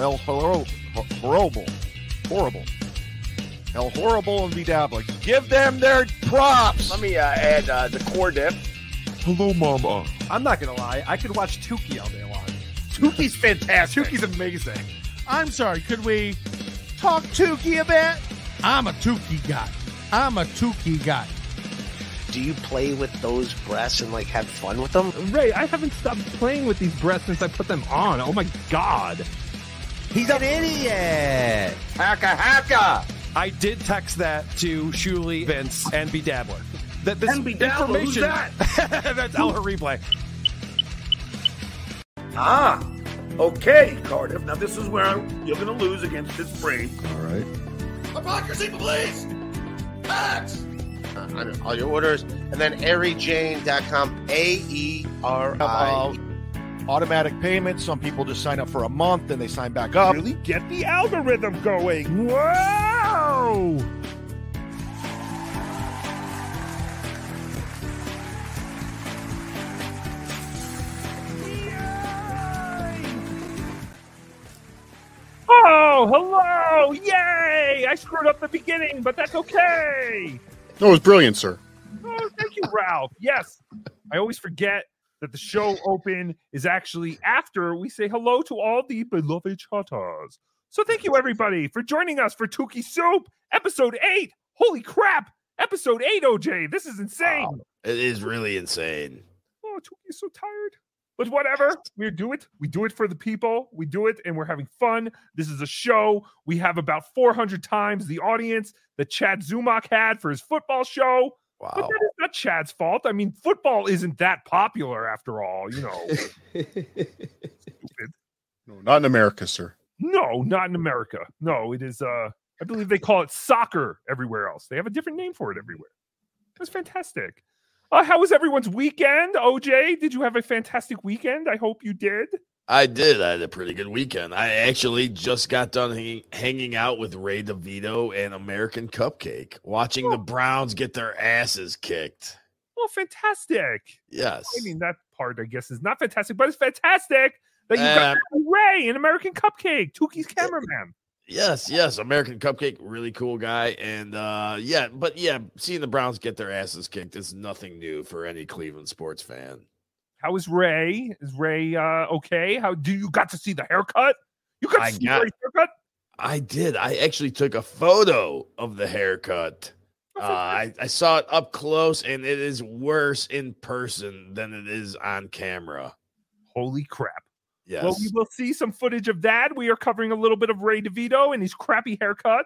El Horrible. Horrible. Horrible. El Horrible and BeDabbler. Give them their props. Let me uh, add uh, the core dip. Hello, Mama. I'm not gonna lie. I could watch Tookie all day long. Tookie's fantastic. Tookie's amazing. I'm sorry, could we talk Tookie a bit? I'm a Tookie guy. I'm a Tookie guy. Do you play with those breasts and like have fun with them? Ray, I haven't stopped playing with these breasts since I put them on. Oh my god. He's an idiot. Hacka hacka. I did text that to Shuli, Vince, and BeDabbler. That this And BeDabbler, who's information that's El Replay. Ah, okay, Cardiff. Now this is where I'm, you're going to lose against this brain. All right. Hypocrisy, please. Facts. Uh, on all your orders. And then airyjane.com. A E R I. automatic payments. Some people just sign up for a month, then they sign back up. Really get the algorithm going. Whoa! Oh, hello! Yay! I screwed up the beginning, but that's okay. That was brilliant, sir. Oh, thank you, Ralph. Yes. I always forget that the show open is actually after we say hello to all the beloved Chattahs. So thank you, everybody, for joining us for Tookie Soup, episode eight. Holy crap! Episode eight, OJ. This is insane. Wow. It is really insane. Oh, Tookie's so tired. But whatever, we do it. We do it for the people. We do it, and we're having fun. This is a show. We have about 400 times the audience that Chad Zumock had for his football show. But that is not Chad's fault. I mean, football isn't that popular after all, you know. Stupid. No, not in America, sir. No, not in America. No, it is uh I believe they call it soccer everywhere else. They have a different name for it everywhere. That's fantastic. Uh, how was everyone's weekend? OJ, did you have a fantastic weekend? I hope you did. I did. I had a pretty good weekend. I actually just got done hanging, hanging out with Ray DeVito and American Cupcake, watching the Browns get their asses kicked. Oh, fantastic. Yes. I mean, that part, I guess, is not fantastic, but it's fantastic that you got Uh, Ray and American Cupcake, Tookie's cameraman. Yes, yes. American Cupcake, really cool guy. And uh yeah, but yeah, seeing the Browns get their asses kicked is nothing new for any Cleveland sports fan. How is Ray? Is Ray uh, okay? How do you got to see the haircut? You got to I see got- Ray's haircut? I did. I actually took a photo of the haircut. Uh, I, I saw it up close, and it is worse in person than it is on camera. Holy crap. Yes. Well, we will see some footage of that. We are covering a little bit of Ray DeVito and his crappy haircut.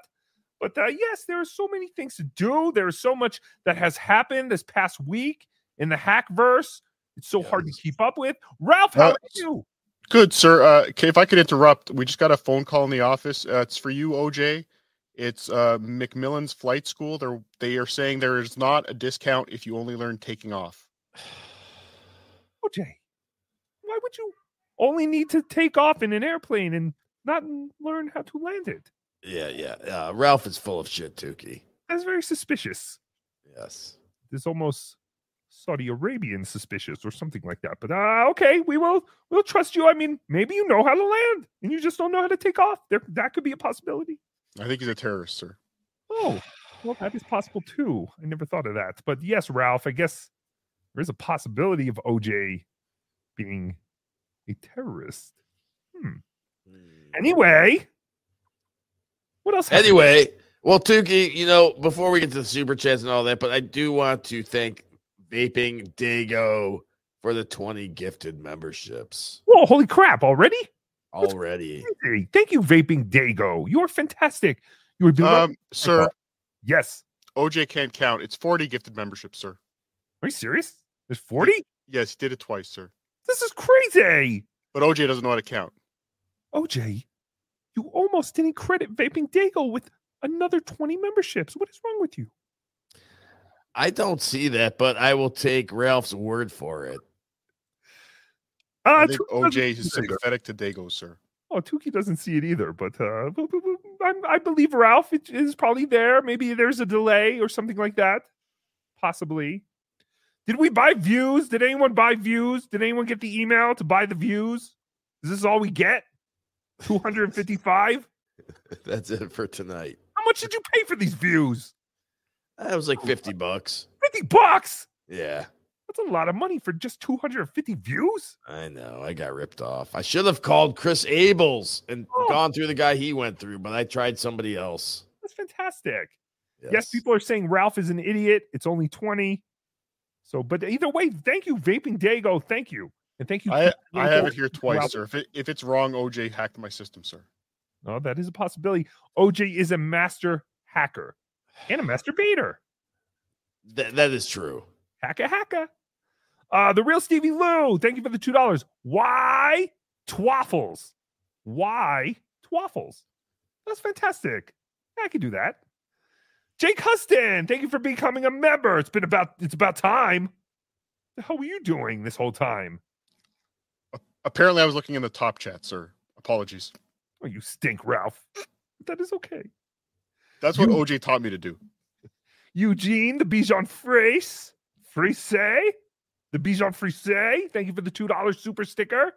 But uh, yes, there are so many things to do. There is so much that has happened this past week in the hack verse. It's so hard to keep up with. Ralph, how Uh, are you? Good, sir. Uh, if I could interrupt, we just got a phone call in the office. Uh, it's for you, OJ. It's uh, Macmillan's Flight School. They're they are saying there is not a discount if you only learn taking off. OJ, why would you only need to take off in an airplane and not learn how to land it? yeah, yeah. Uh, Ralph is full of shit, Tookie. That's very suspicious. Yes. It's almost Saudi Arabian suspicious or something like that. But uh, okay, we will we'll trust you. I mean, maybe you know how to land and you just don't know how to take off. There, that could be a possibility. I think he's a terrorist, sir. Oh, well, that is possible too. I never thought of that. But yes, Ralph, I guess there is a possibility of OJ being a terrorist. Hmm. Anyway, what else? happened? Anyway, well, Tookie, you know, before we get to the super chats and all that, but I do want to thank Vaping Dago for the 20 gifted memberships Whoa, holy crap! Already? already. Thank you, Vaping Dago. You are fantastic. You would be Um, sir, yes. OJ can't count. It's 40 gifted memberships, sir. Are you serious? There's 40? Yes, he did it twice, sir. This is crazy. But OJ doesn't know how to count. OJ, you almost didn't credit Vaping Dago with another 20 memberships. What is wrong with you? I don't see that, but I will take Ralph's word for it. Uh, I think OJ is sympathetic to Dago, sir. Oh, Tookie doesn't see it either, but uh, I believe Ralph it is probably there. Maybe there's a delay or something like that. Possibly. Did we buy views? Did anyone buy views? Did anyone get the email to buy the views? Is this all we get? 255? That's it for tonight. How much did you pay for these views? That was like 50 bucks. 50 bucks? Yeah, That's a lot of money for just 250 views. I know. I got ripped off. I should have called Chris Abels and Oh. gone through the guy he went through, but I tried somebody else. That's fantastic. Yes. people are saying Ralph is an idiot. It's only 20. So, but either way, thank you, Vaping Dago. Thank you. And thank you. I I have it here twice, Ralph. sir. If it if it's wrong, OJ hacked my system, sir. Oh, that is a possibility. OJ is a master hacker and a masturbator. Th- that is true. Hacka hacka. Uh, the real Stevie Lou. Thank you for the two dollars. Why twaffles? Why twaffles? That's fantastic. I can do that. Jake Huston, thank you for becoming a member. It's been about it's about time. The hell were you doing this whole time? Apparently, I was looking in the top chat, sir. Apologies. Oh, you stink, Ralph. That is okay. That's what OJ taught me to do. Eugene, the Bichon Frise, Frise, the Bichon Frise. Thank you for the $2 super sticker.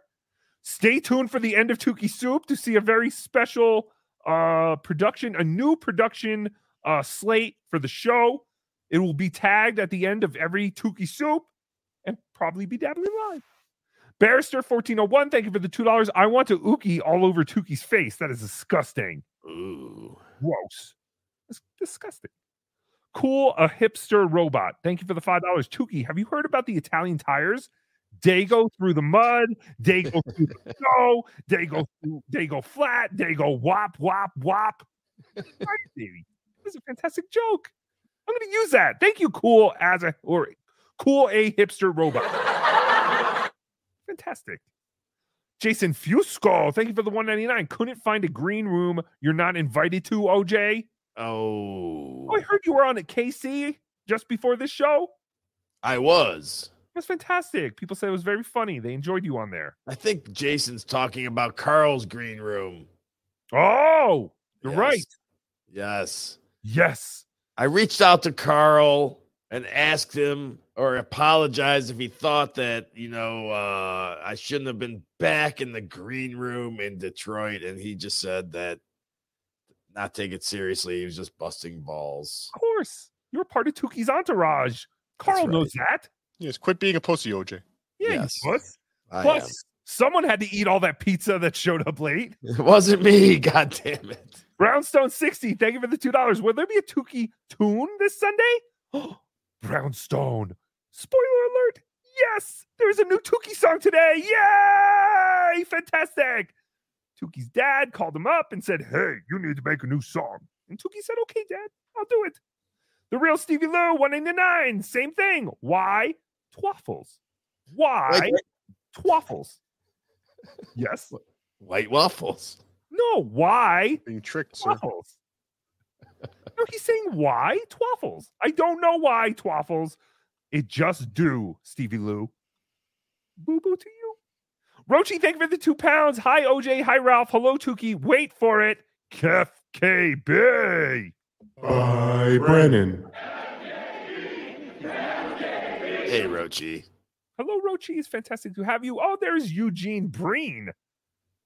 Stay tuned for the end of Tookie Soup to see a very special uh production, a new production uh slate for the show. It will be tagged at the end of every Tookie Soup and probably be dabbling live. Barrister 1401, thank you for the $2. I want to ookie all over Tookie's face. That is disgusting Ooh. gross. It's disgusting. Cool, a hipster robot. Thank you for the five dollars. Tookie, have you heard about the Italian tires? They go through the mud, they go through the snow, they go through, they go flat, they go wop, wop, wop. Baby. This is a fantastic joke. I'm gonna use that. Thank you, cool as a or cool a hipster robot. Fantastic. Jason Fusco, thank you for the 199. Couldn't find a green room you're not invited to, OJ. Oh, Oh, I heard you were on at KC just before this show. I was. That's fantastic. People said it was very funny. They enjoyed you on there. I think Jason's talking about Carl's green room. Oh, you're Yes. right. Yes. Yes. I reached out to Carl and asked him or apologized if he thought that, you know, uh, I shouldn't have been back in the green room in Detroit. And he just said that not take it seriously. He was just busting balls. Of course. You're part of Tookie's entourage. Carl right. knows that. Yes, quit being a pussy, OJ. Yeah, Yes. you puss. I Plus, am. someone had to eat all that pizza that showed up late. It wasn't me. God damn it. Brownstone 60, thank you for the $2. Will there be a Tookie tune this Sunday? Oh, Brownstone. Spoiler alert. Yes, there's a new Tookie song today. Yay! Fantastic. Tookie's dad called him up and said, Hey, you need to make a new song. And Tookie said, Okay, dad, I'll do it. The real Stevie Lou, 199. Same thing. Why? Twaffles. Why? Wait, wait. Twaffles. Yes. White waffles. No, why? Being tricked, sir. Twaffles. no, he's saying why twaffles. I don't know why twaffles. It just do, Stevie Lou. Boo boo to you. Rochi, thank you for the two pounds. Hi, OJ. Hi, Ralph. Hello, Tookie. Wait for it. Kef KB. By Brennan. Hey, Rochi. Hello, Rochi. It's fantastic to have you. Oh, there's Eugene Breen.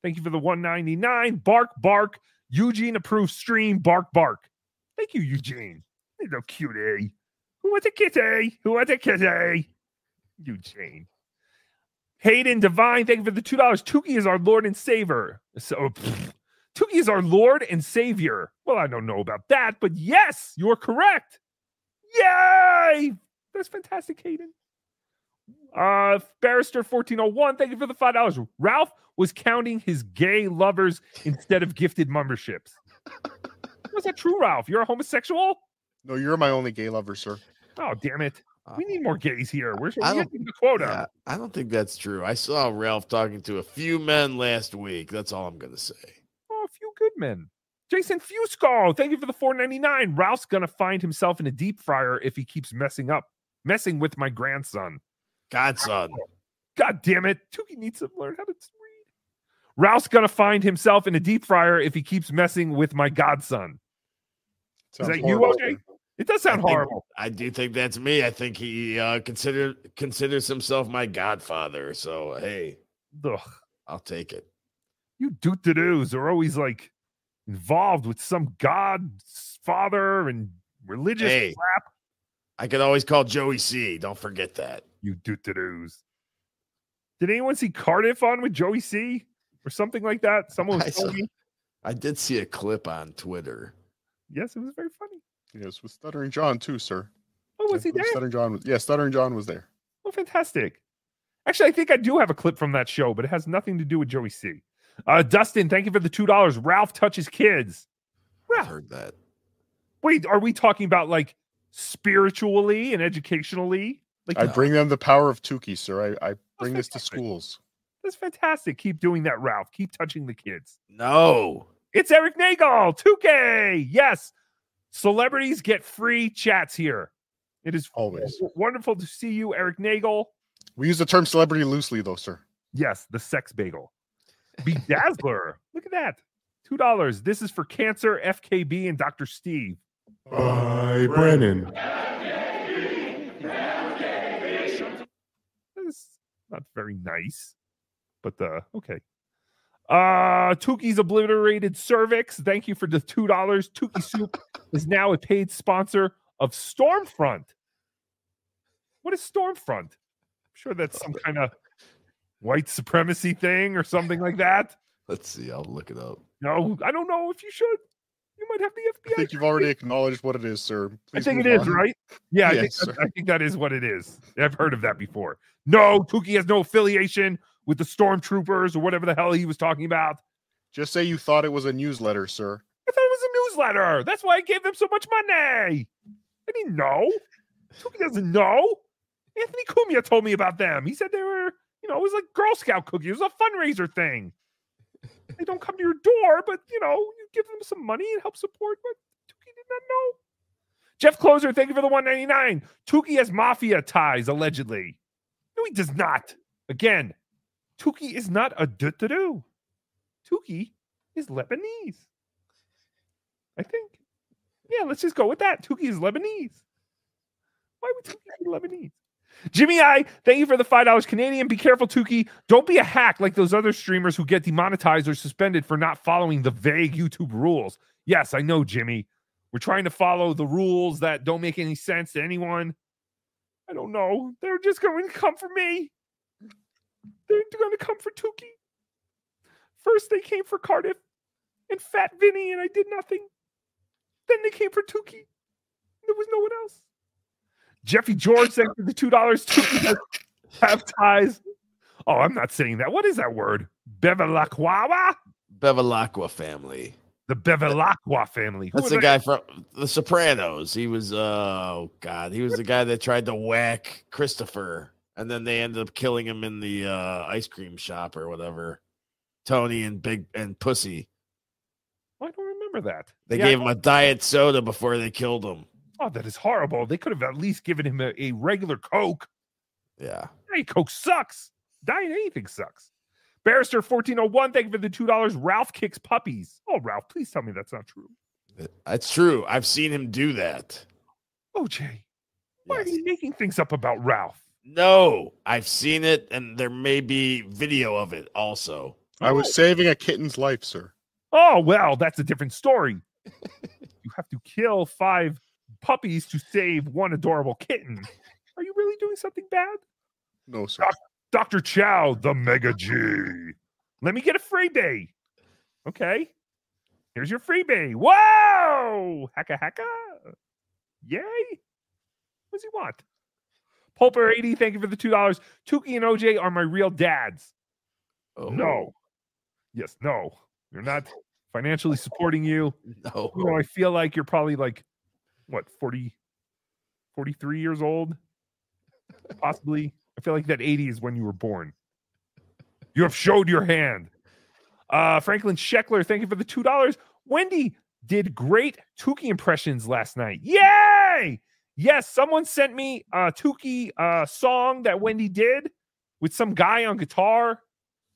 Thank you for the 199. Bark, bark. Eugene approved stream. Bark, bark. Thank you, Eugene. Little cutie. Who wants a kitty? Who wants a kitty? Eugene. Hayden Divine, thank you for the $2. Tookie is our Lord and Savior. So, pfft. Tookie is our Lord and Savior. Well, I don't know about that, but yes, you're correct. Yay! That's fantastic, Hayden. Uh, Barrister 1401, thank you for the $5. Ralph was counting his gay lovers instead of gifted memberships. Was that true, Ralph? You're a homosexual? No, you're my only gay lover, sir. Oh, damn it. Uh, we need more gays here. Where's I don't- the quota? Yeah, I don't think that's true. I saw Ralph talking to a few men last week. That's all I'm going to say. Oh, a few good men. Jason Fusco, thank you for the 499. Ralph's gonna find himself in a deep fryer if he keeps messing up, messing with my grandson. Godson. God damn it. Tookie needs to learn how to read. Ralph's gonna find himself in a deep fryer if he keeps messing with my godson. Is Sounds that you, horrible. OJ? It does sound I think- horrible. I do think that's me. I think he uh, consider considers himself my godfather. So hey, Ugh. I'll take it. You doos are always like involved with some godfather and religious Hey. crap. I could always call Joey C. Don't forget that. You doos. Did anyone see Cardiff on with Joey C or something like that? Someone I saw-. I did see a clip on Twitter. Yes, it was very funny. Yes, with Stuttering John too, sir. Oh, was I he there? Stuttering John was yeah, Stuttering John was there. Oh, fantastic. Actually, I think I do have a clip from that show, but it has nothing to do with Joey C. Uh, Dustin, thank you for the two dollars. Ralph touches kids. I've heard that. wait, are we talking about like spiritually and educationally? Like I bring them the power of Tookie, sir. I, I bring this to schools. that's fantastic. Keep doing that, Ralph. Keep touching the kids. No. It's Eric Nagel, 2K. Yes, celebrities get free chats here. It is Always. wonderful to see you, Eric Nagel. We use the term celebrity loosely though, sir. Yes, the sex bagel. Bedazzler. Look at that. Two dollars. This is for cancer, FKB, and Dr. Steve. By Brennan. That's not very nice, but uh, okay. Uh, Tookie's obliterated cervix. Thank you for the two dollars. Tookie Soup is now a paid sponsor of Stormfront. What is Stormfront? I'm sure that's some kind of white supremacy thing or something like that. Let's see. I'll look it up. No, I don't know if you should. You might have the FBI. I think you've already acknowledged what it is, sir. I think it move is, right? Yeah, I, think Yes, that, sir. I think that is what it is. I've heard of that before. No, Tookie has no affiliation with the stormtroopers or whatever the hell he was talking about. Just say you thought it was a newsletter, sir. I thought it was a newsletter. That's why I gave them so much money. I didn't know. Tookie doesn't know. Anthony Cumia told me about them. He said they were, you know, it was like Girl Scout cookies. It was a fundraiser thing. They don't come to your door, but you know, you give them some money and help support. But Tookie did not know. Jeff Closer, thank you for the 199. Tookie has mafia ties, allegedly. No, he does not. Again, Tookie is not a do. Tookie is Lebanese. I think. Yeah, let's just go with that. Tookie is Lebanese. Why would Tookie be Lebanese? Jimmy I, thank you for the five dollars Canadian. Be careful, Tookie. Don't be a hack like those other streamers who get demonetized or suspended for not following the vague YouTube rules. Yes, I know, Jimmy. We're trying to follow the rules that don't make any sense to anyone. I don't know. They're just going to come for me. They're going to come for Tookie. First, they came for Cardiff and Fat Vinny, and I did nothing. Then they came for Tookie. There was no one else. Jeffy George, for the two dollars. Has have ties. Oh, I'm not saying that. What is that word? Bevilacqua? Bevilacqua family. The Bevilacqua family. That's the guy from The Sopranos. He was, oh God, he was the guy that tried to whack Christopher, and then they ended up killing him in the uh, ice cream shop or whatever. Tony and Big and Pussy. I don't remember that. They Yeah, gave him a diet soda before they killed him. Oh, that is horrible. They could have at least given him a, a regular Coke. Yeah. Hey, Coke sucks. Diet anything sucks. Barrister 1401, thank you for the $2. Ralph kicks puppies. Oh, Ralph, please tell me that's not true. That's true. I've seen him do that. OJ, why are you making things up about Ralph? No, I've seen it, and there may be video of it also. I was oh. saving a kitten's life, sir. Oh, well, that's a different story. you have to kill five puppies to save one adorable kitten. Are you really doing something bad? No, sir. Doc- Dr. Chow, the Mega G. Let me get a freebie. Okay. Here's your freebie. Whoa! Hacka hacka. Yay. What does he want? Pulper 80, thank you for the $2. Tuki and OJ are my real dads. Oh, No. Yes, no. You're not financially supporting you. no. You know, I feel like you're probably like, what, 40, 43 years old? Possibly. I feel like that 80 is when you were born. You have showed your hand. Uh, Franklin Scheckler, thank you for the $2. Wendy did great Tookie impressions last night. Yay! Yes, someone sent me a Tookie uh, song that Wendy did with some guy on guitar.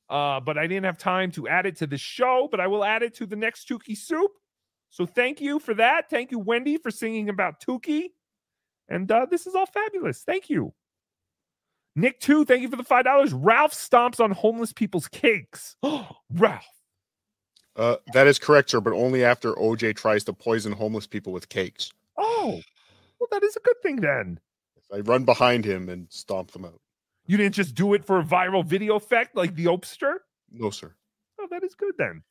Uh, but I didn't have time to add it to the show, but I will add it to the next Tookie soup. So thank you for that. Thank you, Wendy, for singing about Tookie. And uh, this is all fabulous. Thank you. Nick, too, thank you for the $5. Ralph stomps on homeless people's cakes. Oh, Ralph Uh, that is correct, sir, but only after OJ tries to poison homeless people with cakes. Oh, well, that is a good thing then. I run behind him and stomp them out. You didn't just do it for a viral video effect like the Opster? No, sir. Oh, that is good then.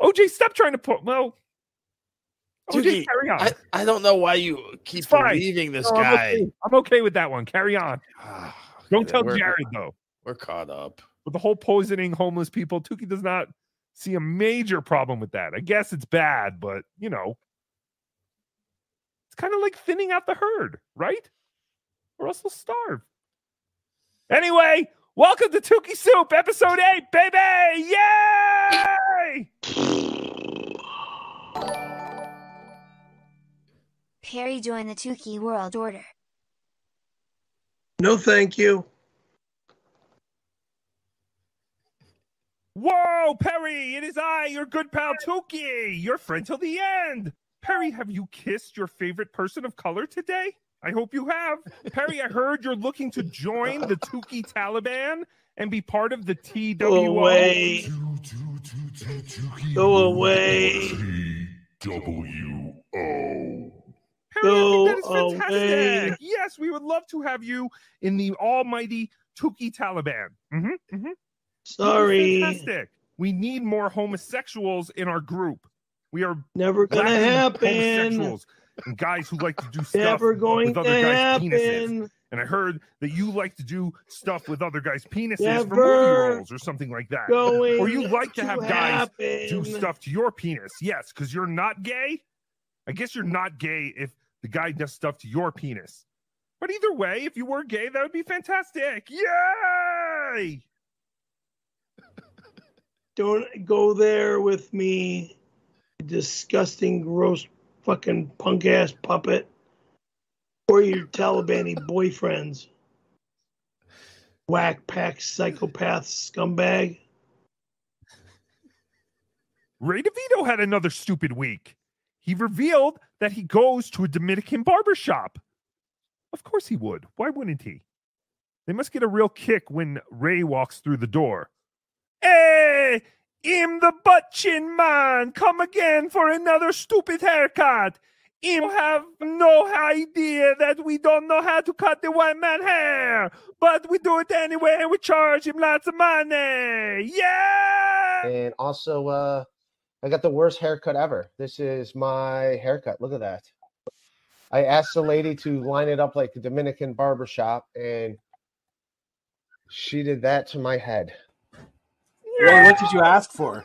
OJ, stop trying to put. Well, OJ, Doogie, carry on. I, I don't know why you keep fine. believing this No, I'm guy. okay. I'm okay with that one. Carry on. Ah, Don't tell we're- Jared though. We're caught up. With the whole poisoning homeless people, Tookie does not see a major problem with that. I guess it's bad, but you know, it's kind of like thinning out the herd, right? Or else they'll starve. Anyway, welcome to Tookie Soup, episode eight, baby! Yay! Perry joined the Tookie World Order. No, thank you. Whoa, Perry, it is I, your good pal Tookie, your friend till the end. Perry, have you kissed your favorite person of color today? I hope you have. Perry, I heard you're looking to join the Tookie Taliban and be part of the TWO. Go away. Go away. Perry, Go I think that is fantastic. away. Yes, we would love to have you in the almighty Tookie Taliban. hmm hmm Sorry. Fantastic. We need more homosexuals in our group. We are Never gonna happen. and guys who like to do stuff Never going with to other guys' penises. And I heard that you like to do stuff with other guys' penises for movie roles or something like that. Or you like to to have guys do stuff to your penis. Yes, because you're not gay. I guess you're not gay if the guy does stuff to your penis. But either way, if you were gay, that would be fantastic. Yay! Don't go there with me, disgusting, gross, fucking punk ass puppet, or your Taliban boyfriends. Whack pack psychopath scumbag. Ray DeVito had another stupid week. He revealed that he goes to a Dominican barber shop. Of course he would. Why wouldn't he? They must get a real kick when Ray walks through the door. Hey, I'm the butt chin man. Come again for another stupid haircut. Him have no idea that we don't know how to cut the white man hair, but we do it anyway and we charge him lots of money. Yeah! And also, uh, I got the worst haircut ever. This is my haircut. Look at that. I asked the lady to line it up like a Dominican barber shop, and she did that to my head. Well, what did you ask for?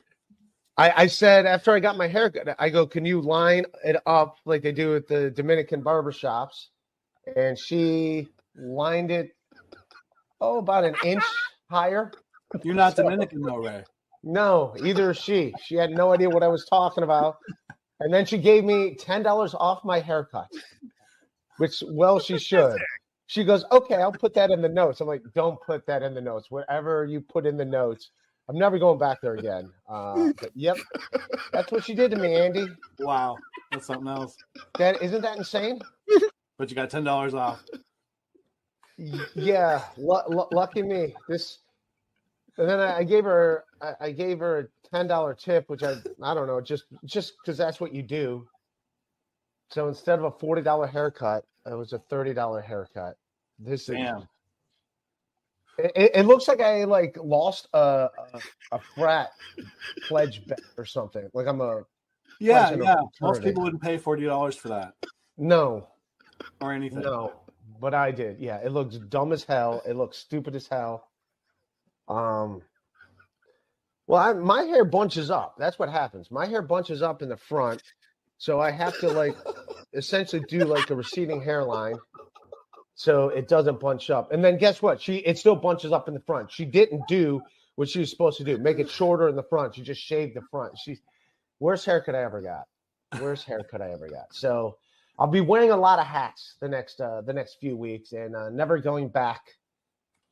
I, I said after I got my haircut, I go, "Can you line it up like they do at the Dominican barber shops?" And she lined it, oh, about an inch higher. You're not Dominican, though, Ray. No, either is she. She had no idea what I was talking about. And then she gave me $10 off my haircut, which, well, she should. She goes, Okay, I'll put that in the notes. I'm like, Don't put that in the notes. Whatever you put in the notes, I'm never going back there again. Uh, but yep, that's what she did to me, Andy. Wow, that's something else. That isn't that insane? But you got ten dollars off. Yeah, lu- lu- lucky me. This, and then I, I gave her, I, I gave her a ten dollar tip, which I, I don't know, just just because that's what you do. So instead of a forty dollar haircut, it was a thirty dollar haircut. This is. Damn. It, it- it looks like I like lost a a, a frat pledge bet or something. Like I'm a Yeah, pledge in a yeah. Most people wouldn't pay forty dollars for that no, or anything. No, but I did. Yeah, it looks dumb as hell. It looks stupid as hell. Um, well, I, my hair bunches up. That's what happens. My hair bunches up in the front, so I have to like essentially do like a receding hairline, so it doesn't bunch up. And then guess what? She it still bunches up in the front. She didn't do what she was supposed to do. Make it shorter in the front. She just shaved the front. She's worst haircut I ever got. Worst haircut I ever got. So. I'll be wearing a lot of hats the next uh, the next few weeks, and uh, never going back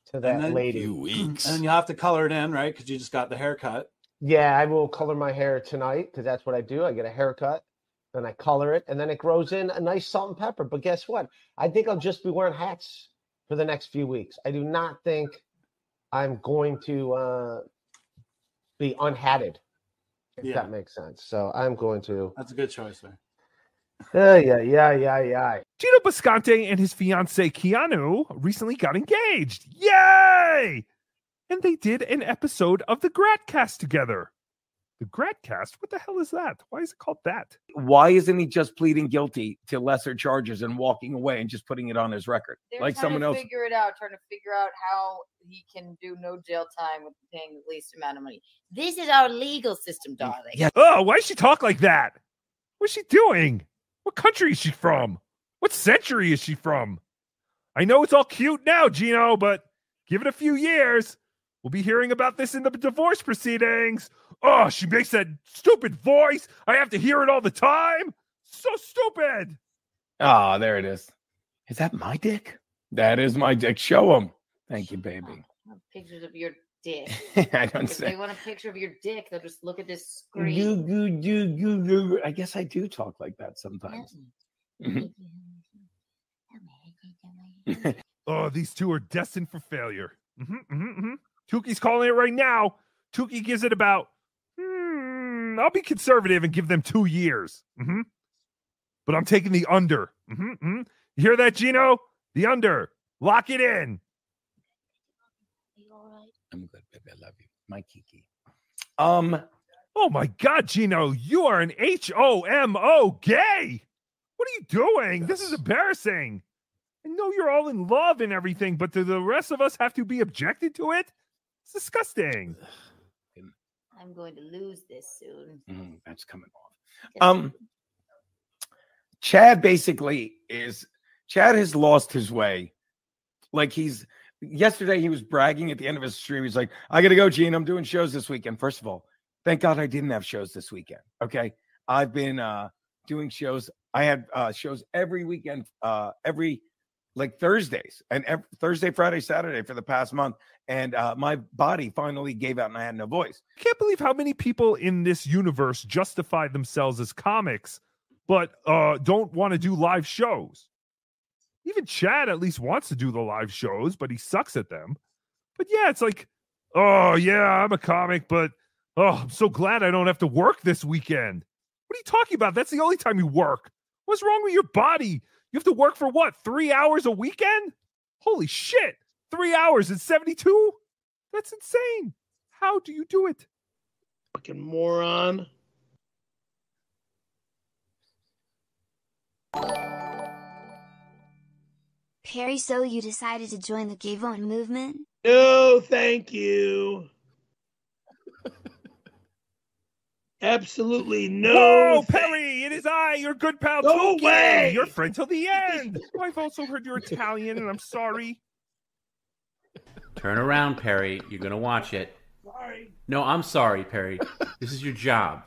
to that And then- lady. And then you have to color it in, right? Because you just got the haircut. Yeah, I will color my hair tonight because that's what I do. I get a haircut, then I color it, and then it grows in a nice salt and pepper. But guess what? I think I'll just be wearing hats for the next few weeks. I do not think I'm going to uh, be unhatted If Yeah. that makes sense. So I'm going to. That's a good choice, sir. Yeah, yeah, yeah, yeah, yeah. Gino Bisconte and his fiancee Keanu recently got engaged. Yay! And they did an episode of the Gratcast together. The Gratcast? What the hell is that? Why is it called that? Why isn't he just pleading guilty to lesser charges and walking away and just putting it on his record They're like trying someone to else? figure it out, trying to figure out how he can do no jail time with paying the least amount of money. This is our legal system, darling. Yeah. Oh, why does she talk like that? What's she doing? What country is she from? What century is she from? I know it's all cute now, Gino, but give it a few years. We'll be hearing about this in the divorce proceedings. Oh, she makes that stupid voice. I have to hear it all the time. So stupid. Oh, there it is. Is that my dick? That is my dick. Show him. Thank you, baby. Pictures of your dick. I don't if say. they want a picture of your dick, they'll just look at this You, screen. you, you, you, you. I guess I do talk like that sometimes. Oh, these two are destined for failure. Mm-hmm, hmm hmm Tuki's calling it right now. Tuki gives it about, hmm, I'll be conservative and give them two years. hmm But I'm taking the under. hmm hmm You hear that, Gino? The under. Lock it in. I'm good, baby. I love you. My Kiki. Um. Oh my God, Gino, you are an H O M O gay. What are you doing? This is embarrassing. I know you're all in love and everything, but do the rest of us have to be objected to it? It's disgusting. I'm going to lose this soon. Mhm, that's coming off. Um, Chad basically is Chad has lost his way. Like he's yesterday, he was bragging at the end of his stream. He's like, I gotta go, Gene. I'm doing shows this weekend. First of all, thank God I didn't have shows this weekend. Okay. I've been uh doing shows. I had uh shows every weekend, uh every like Thursdays and ev- Thursday, Friday, Saturday for the past month. And uh my body finally gave out and I had no voice. I can't believe how many people in this universe justify themselves as comics, but uh, don't want to do live shows. Even Chad at least wants to do the live shows, but he sucks at them. But yeah, it's like, oh yeah, I'm a comic, but oh, I'm so glad I don't have to work this weekend. What are you talking about? That's the only time you work. What's wrong with your body? You have to work for what? Three hours a weekend? Holy shit! Three hours and 72? That's insane. How do you do it? Fucking moron. Perry, so you decided to join the Gavon movement? No, thank you. Absolutely no. Whoa, thank- Perry! It is I, your good pal No Tookie, way! your friend till the end. I've also heard you're Italian, and I'm sorry. Turn around, Perry. You're gonna watch it. Sorry. No, I'm sorry, Perry. This is your job.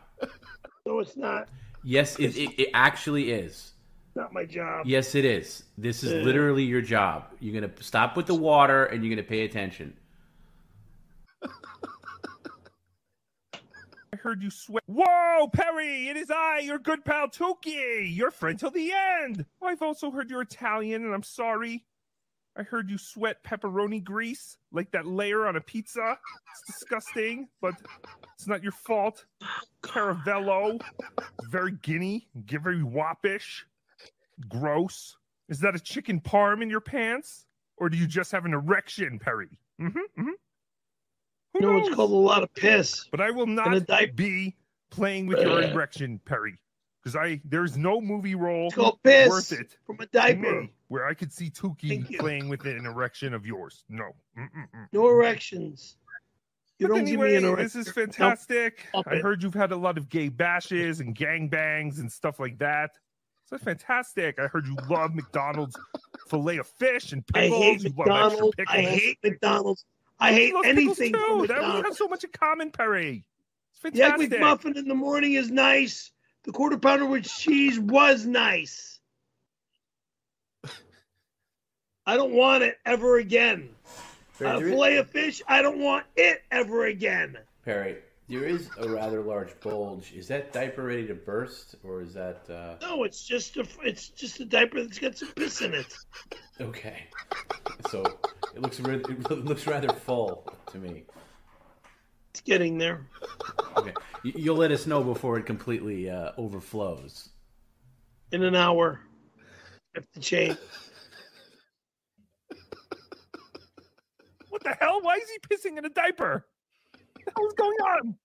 No, it's not. Yes, it, it, it actually is. Not my job. Yes, it is. This is literally your job. You're gonna stop with the water and you're gonna pay attention. I heard you swear. Whoa, Perry! It is I, your good pal Tookie, your friend till the end. I've also heard you're Italian, and I'm sorry. I heard you sweat pepperoni grease like that layer on a pizza. It's disgusting, but it's not your fault. Caravello, very guinea, very woppish, gross. Is that a chicken parm in your pants, or do you just have an erection, Perry? Mm-hmm. mm-hmm. Who No, it's called a lot of piss. But I will not be playing with your erection, Perry, because I there's no movie role It's called piss worth it from a diaper. where I could see Tookie playing with an erection of yours. No. Mm-mm-mm. No erections. You But don't anyway, give me an erection. this is fantastic. Stop I heard you've had a lot of gay bashes and gang bangs and stuff like that. So that's fantastic. I heard you love McDonald's filet of fish and pickles. I hate you McDonald's. I hate McDonald's. I hate anything too. from That we have so much in common, Perry. It's The egg. McMuffin in the morning is nice. The quarter pounder with cheese was nice. I don't want it ever again. Perry, A fillet of fish, I don't want it ever again. Perry, there is a rather large bulge. Is that diaper ready to burst, or is that uh... No, it's just a it's just a diaper that's got some piss in it. okay? So it looks it looks rather full to me. It's getting there. Okay, You- You'll let us know before it completely uh, overflows. In an hour. If the chain. What the hell? Why is he pissing in a diaper? What the hell is going on?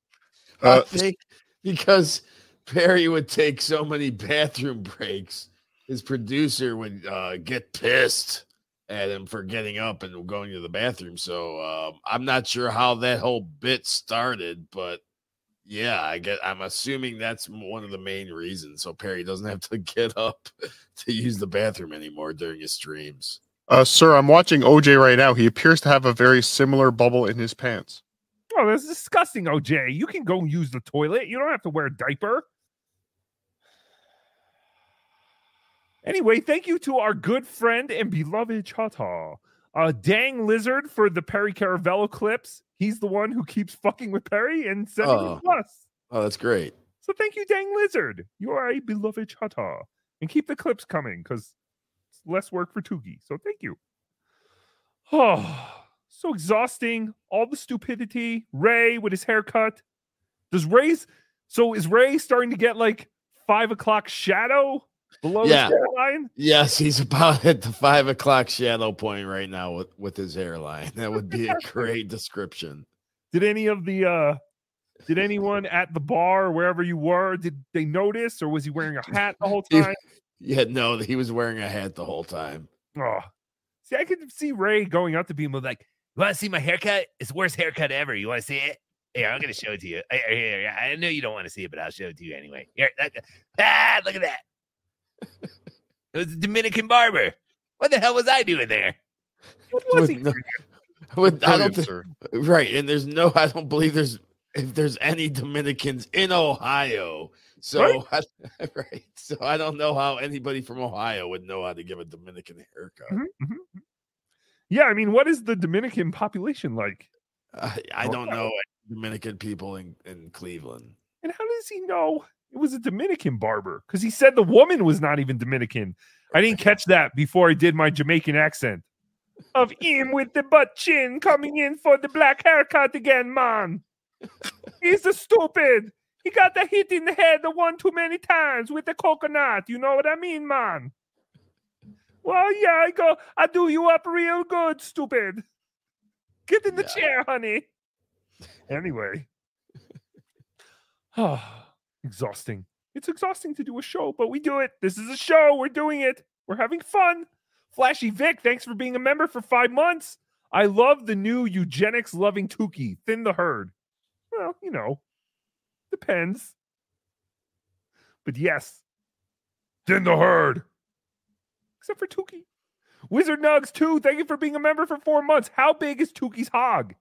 I think because Perry would take so many bathroom breaks, his producer would uh, get pissed at him for getting up and going to the bathroom. So um, I'm not sure how that whole bit started, but yeah, I get. I'm assuming that's one of the main reasons. So Perry doesn't have to get up to use the bathroom anymore during his streams. Uh, sir, I'm watching OJ right now. He appears to have a very similar bubble in his pants. Oh, that's disgusting, OJ. You can go use the toilet. You don't have to wear a diaper. Anyway, thank you to our good friend and beloved Chattah. Uh, Dang Lizard for the Perry Caravello clips. He's the one who keeps fucking with Perry and sending Oh. him us. Oh, that's great. So thank you, Dang Lizard. You are a beloved Chattah. And keep the clips coming because it's less work for Tookie. So thank you. Oh, so exhausting. All the stupidity. Ray with his haircut. Does Ray's so is Ray starting to get like five o'clock shadow below Yeah. his hairline? Yes, he's about at the five o'clock shadow point right now with, with his hairline. That would be a great description. Did any of the uh did anyone at the bar or wherever you were did they notice or was he wearing a hat the whole time? Yeah, no, he was wearing a hat the whole time. Oh, see, I could see Ray going up to people like, "You want to see my haircut? It's the worst haircut ever. You want to see it? Here, I'm gonna show it to you. Here, here. I know you don't want to see it, but I'll show it to you anyway. Here, look, ah, look at that. It was a Dominican barber. What the hell was I doing there? What was With he? no- with- I don't Brilliant, think, sir. right, and there's no, I don't believe there's if there's any Dominicans in Ohio. So, I, right, so I don't know how anybody from Ohio would know how to give a Dominican haircut. Mhm, mhm. Yeah, I mean, what is the Dominican population like? I, I don't wow. know Dominican people in, in Cleveland. And how does he know it was a Dominican barber? Because he said the woman was not even Dominican. I didn't catch that before I did my Jamaican accent. Of him with the butt chin coming in for the black haircut again, man. He's a stupid. He got the hit in the head the one too many times with the coconut. You know what I mean, man? Well, yeah, I go, I do you up real good, stupid. Get in the chair, honey. Anyway. Oh, exhausting. It's exhausting to do a show, but we do it. This is a show. We're doing it. We're having fun. Flashy Vic, thanks for being a member for five months. I love the new eugenics loving Tookie. Thin the herd. Well, you know, depends. But yes, thin the herd. Except for Tookie. Wizard Nugs, too. Thank you for being a member for four months. How big is Tookie's hog?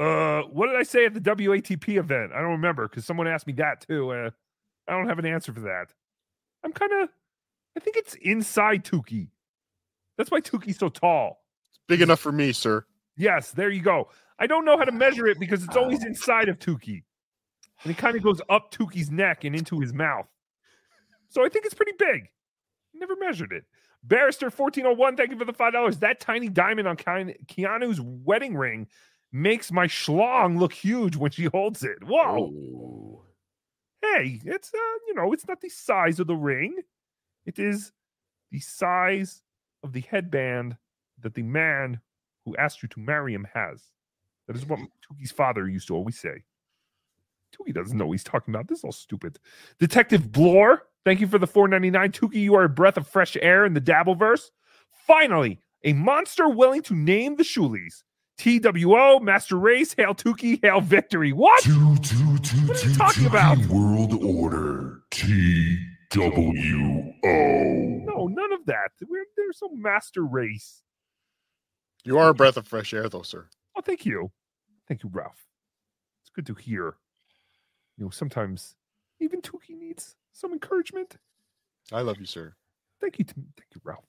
Uh, what did I say at the WATP event? I don't remember because someone asked me that too. Uh, I don't have an answer for that. I'm kind of, I think it's inside Tookie. That's why Tookie's so tall. It's big enough for me, sir. Yes, there you go. I don't know how to measure it because it's always inside of Tookie. And it kind of goes up Tookie's neck and into his mouth. So I think it's pretty big. Never measured it. Barrister 1401, thank you for the $5. That tiny diamond on Keanu- Keanu's wedding ring makes my schlong look huge when she holds it. Whoa. Ooh. Hey, it's, uh, you know, it's not the size of the ring, it is the size of the headband that the man who asked you to marry him has. That is what Tookie's father used to always say. Tookie doesn't know what he's talking about. This is all stupid. Detective Blore, thank you for the 499. Tuki, you are a breath of fresh air in the Dabbleverse. Finally, a monster willing to name the Shoolies. TWO, Master Race, Hail Tookie, Hail Victory. What? what are you talking about? World Order TWO. No, none of that. We're, there's no Master Race. You are a breath of fresh air, though, sir. Oh, thank you. Thank you, Ralph. It's good to hear. You know, sometimes even Tookie needs some encouragement. I love you, sir. Thank you, thank you, Ralph.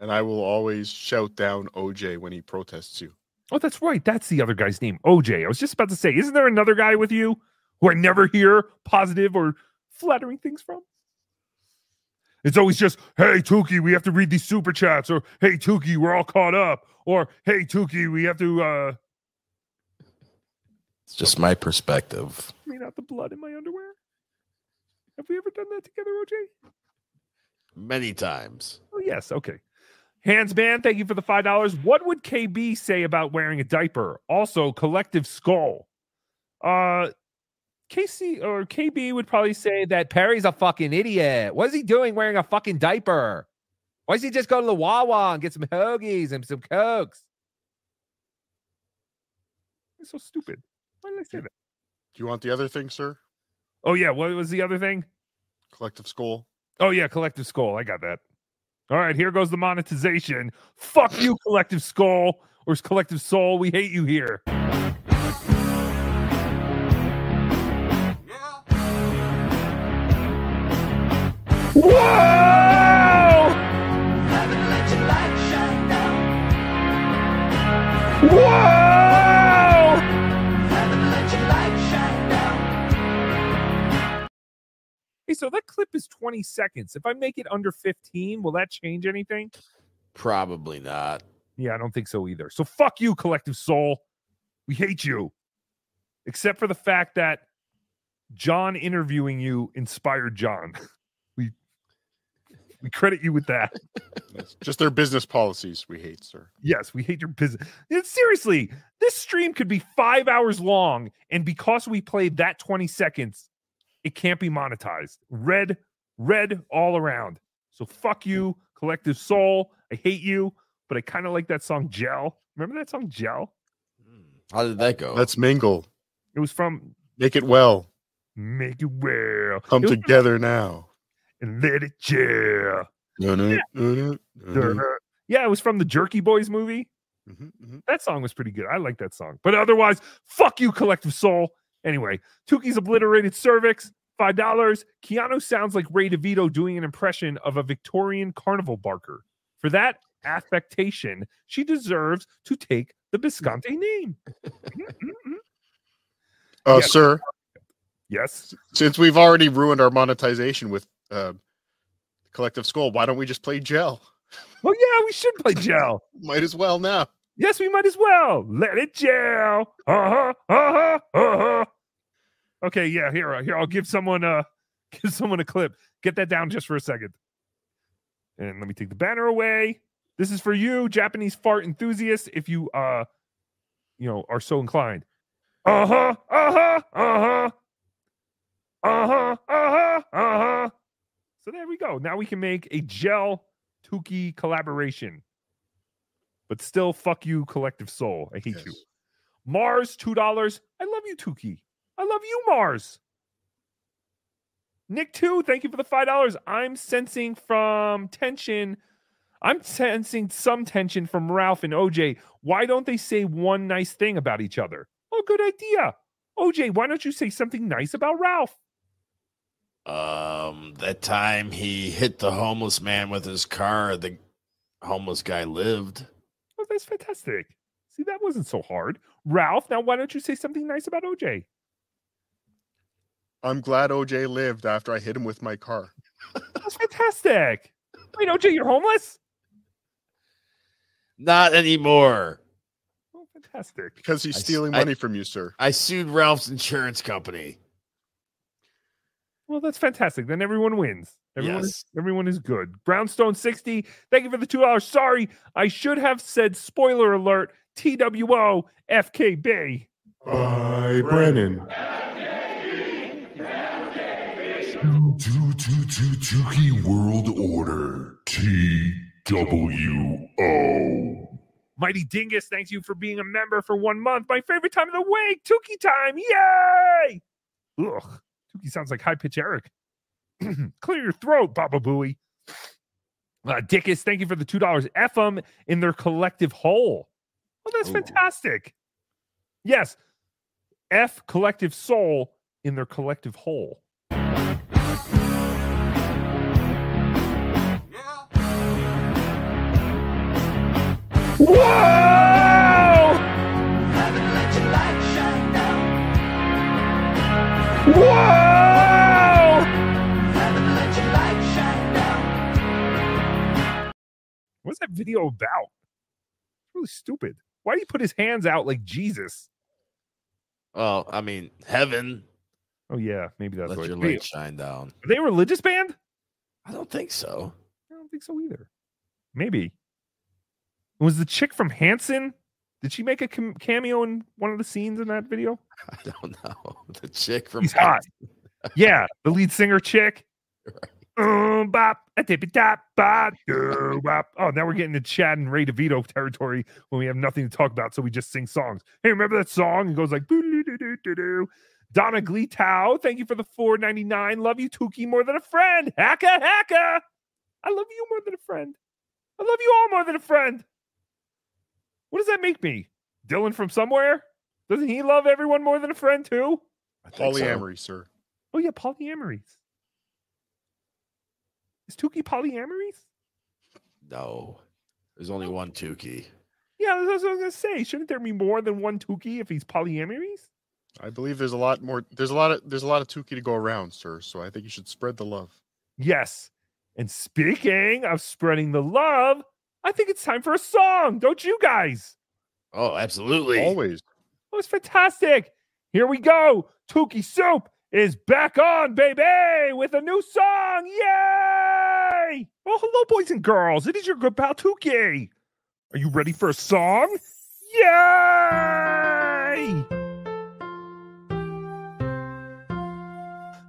And I will always shout down OJ when he protests you. Oh, that's right. That's the other guy's name, OJ. I was just about to say, isn't there another guy with you who I never hear positive or flattering things from? It's always just, hey, Tookie, we have to read these super chats, or hey, Tookie, we're all caught up, or hey, Tookie, we have to. uh It's just my perspective. Clean out the blood in my underwear. Have we ever done that together, OJ? Many times. Oh yes, okay. Hands man, thank you for the five dollars. What would KB say about wearing a diaper? Also, collective skull. Uh Casey or KB would probably say that Perry's a fucking idiot. What is he doing wearing a fucking diaper? Why does he just go to the Wawa and get some hoagies and some cokes? It's so stupid. Why did I say that? Do you want the other thing, sir? Oh yeah, what was the other thing? Collective skull. Oh yeah, collective skull. I got that. All right, here goes the monetization. Fuck you, collective skull or collective soul. We hate you here. Whoa! Whoa! Hey, so that clip is 20 seconds. If I make it under 15, will that change anything? Probably not. Yeah, I don't think so either. So fuck you, collective soul. We hate you. Except for the fact that John interviewing you inspired John. We we credit you with that. Just their business policies we hate, sir. Yes, we hate your business. And seriously, this stream could be five hours long, and because we played that 20 seconds, it can't be monetized. Red, red all around. So fuck you, collective soul. I hate you, but I kind of like that song Gel. Remember that song Gel? How did that go? Let's mingle. It was from Make it well. Make It Well. Come It was- together now. and let it gel. No. Yeah, it was from the Jerky Boys movie. Mm-hmm, That song was pretty good. I like that song. But otherwise, fuck you, collective soul. Anyway, Tookie's obliterated cervix, five dollars. Keanu sounds like Ray DeVito doing an impression of a Victorian carnival barker. For that affectation, she deserves to take the Bisconte name. Uh, Yes. sir, yes. since we've already ruined our monetization with uh, Collective Skull, why don't we just play Gel? Well, yeah, we should play gel. Might as well now. Yes, we might as well. Let it gel. Uh-huh. Uh-huh. Uh-huh. Okay, yeah, here, here. I'll give someone uh give someone a clip. Get that down just for a second. And let me take the banner away. This is for you, Japanese fart enthusiasts, if you uh you know are so inclined. Uh-huh. Uh-huh. Uh-huh. Uh-huh. Uh-huh. Uh-huh. So there we go. Now we can make a gel Tookie collaboration. But still, fuck you, collective soul. I hate you. Mars, $2. I love you, Tookie. I love you, Mars. Nick, too, thank you for the $5. I'm sensing from tension. I'm sensing some tension from Ralph and OJ. Why don't they say one nice thing about each other? Oh, good idea. OJ, why don't you say something nice about Ralph? Um, that time he hit the homeless man with his car, the homeless guy lived. That's fantastic. See, that wasn't so hard. Ralph, now why don't you say something nice about OJ? I'm glad OJ lived after I hit him with my car. That's fantastic. Wait, OJ, you're homeless? Not anymore. Oh, fantastic. Because he's stealing I- money from you, sir. I sued Ralph's insurance company. Well, that's fantastic. Then everyone wins. Everyone, is, Yes. everyone is good. Brownstone 60, thank you for the $2. Sorry, I should have said spoiler alert TWO FKB. By Brennan. Two, two, two, two, Tookie World Order. T W O. Mighty Dingus, thanks you for being a member for one month. My favorite time of the week, Tookie time. Yay! Ugh, Tookie sounds like high pitch Eric. Clear your throat, Baba Booey. Uh, Dickus, thank you for the $2. F them in their collective hole. Oh, that's fantastic. Yes. F collective soul in their collective whole. Whoa! Whoa! What's that video about? It's really stupid. Why do you put his hands out like Jesus? Well, I mean, heaven. Oh yeah, maybe that's Let what your light shine down. Are they a religious band? I don't think so. I don't think so either. Maybe. Was the chick from Hanson? Did she make a cameo in one of the scenes in that video? I don't know. The chick from He's hot. yeah, the lead singer chick. Um, bop, a tippy top, bop, bop. Oh, now we're getting to Chad and Ray DeVito territory when we have nothing to talk about, so we just sing songs. Hey, remember that song? It goes like. Donna Gleetow, thank you for the 499. Love you, Tookie, more than a friend. Hacka, hacka. I love you more than a friend. I love you all more than a friend. What does that make me? Dylan from somewhere? Doesn't he love everyone more than a friend too? think so. Polyamory, sir. Oh yeah, polyamories. Is Tookie polyamories? No. There's only one Tookie. Yeah, that's what I was gonna say. Shouldn't there be more than one Tookie if he's polyamories? I believe there's a lot more. There's a lot of there's a lot of Tookie to go around, sir. So I think you should spread the love. Yes. And speaking of spreading the love, I think it's time for a song, don't you guys? Oh, absolutely. Always. Oh, it's fantastic. Here we go. Tookie Soup is back on, baby, with a new song. Yay! Oh, hello, boys and girls. It is your good pal Tookie. Are you ready for a song? Yay!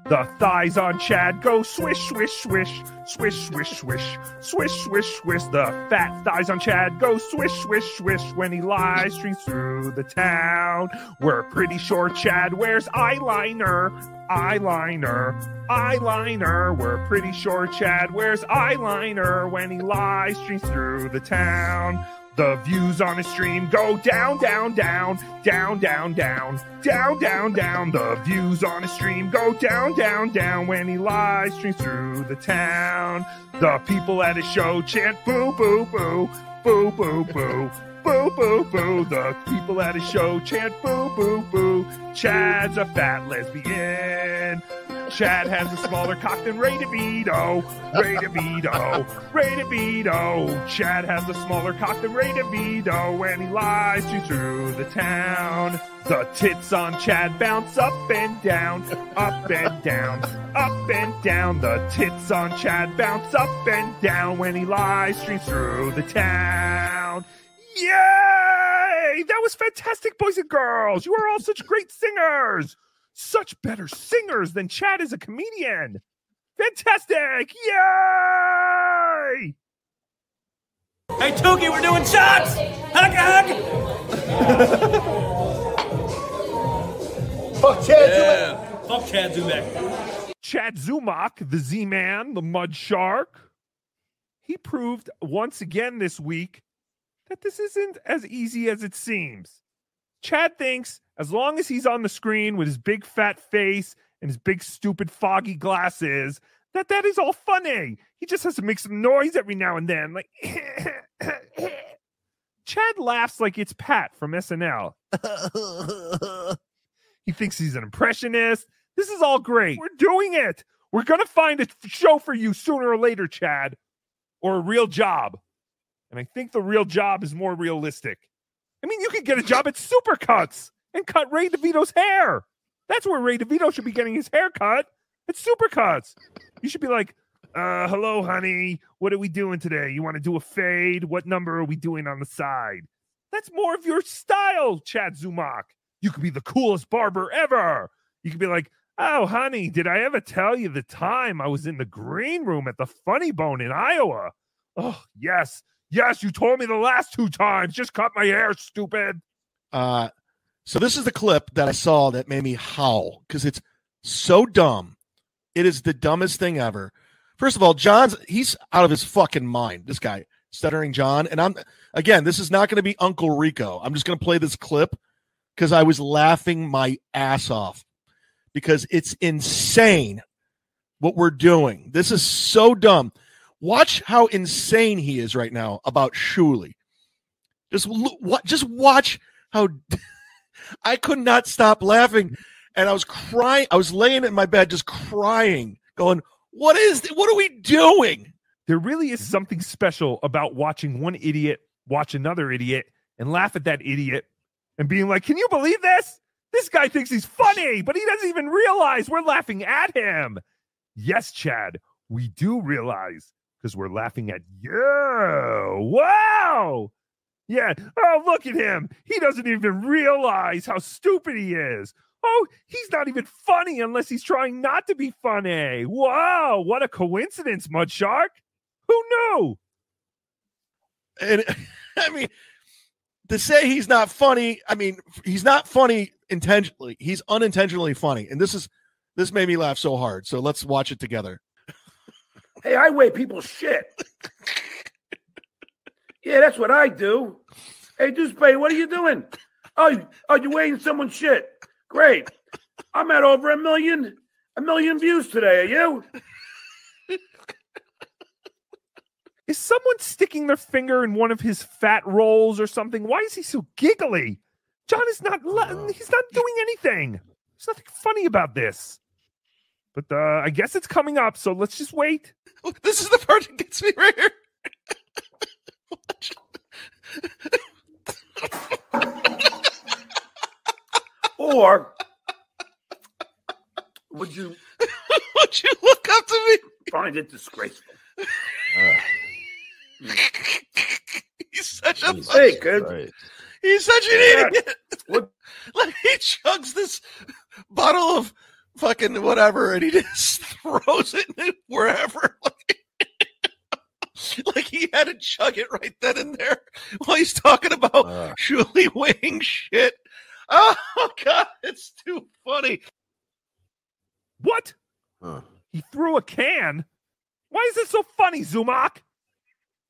The thighs on Chad go swish, swish, swish, swish, swish, swish, swish, swish, swish. The fat thighs on Chad go swish, swish, swish when he live streams through the town. We're pretty sure Chad wears eyeliner, eyeliner, eyeliner. We're pretty sure Chad wears eyeliner when he live streams through the town. The views on his stream go down, down, down, down, down, down, down, down, down. The views on his stream go down, down, down when he live streams through the town. The people at his show chant boo, boo, boo, boo, boo, boo. Boo, boo, boo. The people at his show chant boo, boo, boo. Chad's a fat lesbian. Chad has a smaller cock than Ray DeVito. Ray DeVito. Ray DeVito. Chad has a smaller cock than Ray DeVito when he lies to through the town. The tits on Chad bounce up and down, up and down, up and down. The tits on Chad bounce up and down when he live streams through the town. Yay! That was fantastic, boys and girls. You are all such great singers. Such better singers than Chad is a comedian. Fantastic! Yay! Hey, Tookie, we're doing shots! Hug, hug! Fuck Chad Fuck Chad Zubek. Chad Zumock, the Z Man, the Mud Shark, he proved once again this week that this isn't as easy as it seems. Chad thinks as long as he's on the screen with his big fat face and his big stupid foggy glasses, that that is all funny. He just has to make some noise every now and then, like. Chad laughs like it's Pat from SNL. he thinks he's an impressionist. This is all great. We're doing it. We're going to find a show for you sooner or later, Chad, or a real job. And I think the real job is more realistic. I mean, you could get a job at Supercuts and cut Ray DeVito's hair. That's where Ray DeVito should be getting his hair cut at Supercuts. You should be like, uh, hello, honey. What are we doing today? You want to do a fade? What number are we doing on the side? That's more of your style, Chad Zumock. You could be the coolest barber ever. You could be like, oh, honey, did I ever tell you the time I was in the green room at the Funny Bone in Iowa? Oh, yes. Yes, you told me the last two times. Just cut my hair, stupid. Uh, so this is the clip that I saw that made me howl because it's so dumb. It is the dumbest thing ever. First of all, John's he's out of his fucking mind. This guy, stuttering John, and I'm again. This is not going to be Uncle Rico. I'm just going to play this clip because I was laughing my ass off because it's insane what we're doing. This is so dumb. Watch how insane he is right now about Shuli. Just what? Just watch how I could not stop laughing, and I was crying. I was laying in my bed, just crying, going, "What is? th- What are we doing?" There really is something special about watching one idiot watch another idiot and laugh at that idiot and being like, Can you believe this? This guy thinks he's funny, but he doesn't even realize we're laughing at him. Yes, Chad, we do realize because we're laughing at you. Wow. Yeah. Oh, look at him. He doesn't even realize how stupid he is. Oh, he's not even funny unless he's trying not to be funny. Wow. What a coincidence, Mud Shark. Who knew? And I mean, to say he's not funny, I mean, he's not funny intentionally. He's unintentionally funny. And this is this made me laugh so hard. So let's watch it together. Hey, I weigh people's shit. yeah, that's what I do. Hey, Deucepay, what are you doing? Oh, you- oh, you're weighing someone's shit. Great. I'm at over a million, a million views today. Are you? Is someone sticking their finger in one of his fat rolls or something? Why is he so giggly? John is not. le- He's not doing anything. There's nothing funny about this. But uh, I guess it's coming up, so let's just wait. This is the part that gets me right here. Or would you? would you look up to me? Find it disgraceful. He's such a Hey, kid. He's such an Yeah. idiot. like he chugs this bottle of fucking whatever and he just throws it in wherever. Like, like he had to chug it right then and there while he's talking about Shuli weighing shit. Oh god, it's too funny. What? He threw a can. Why is this so funny, Zumock?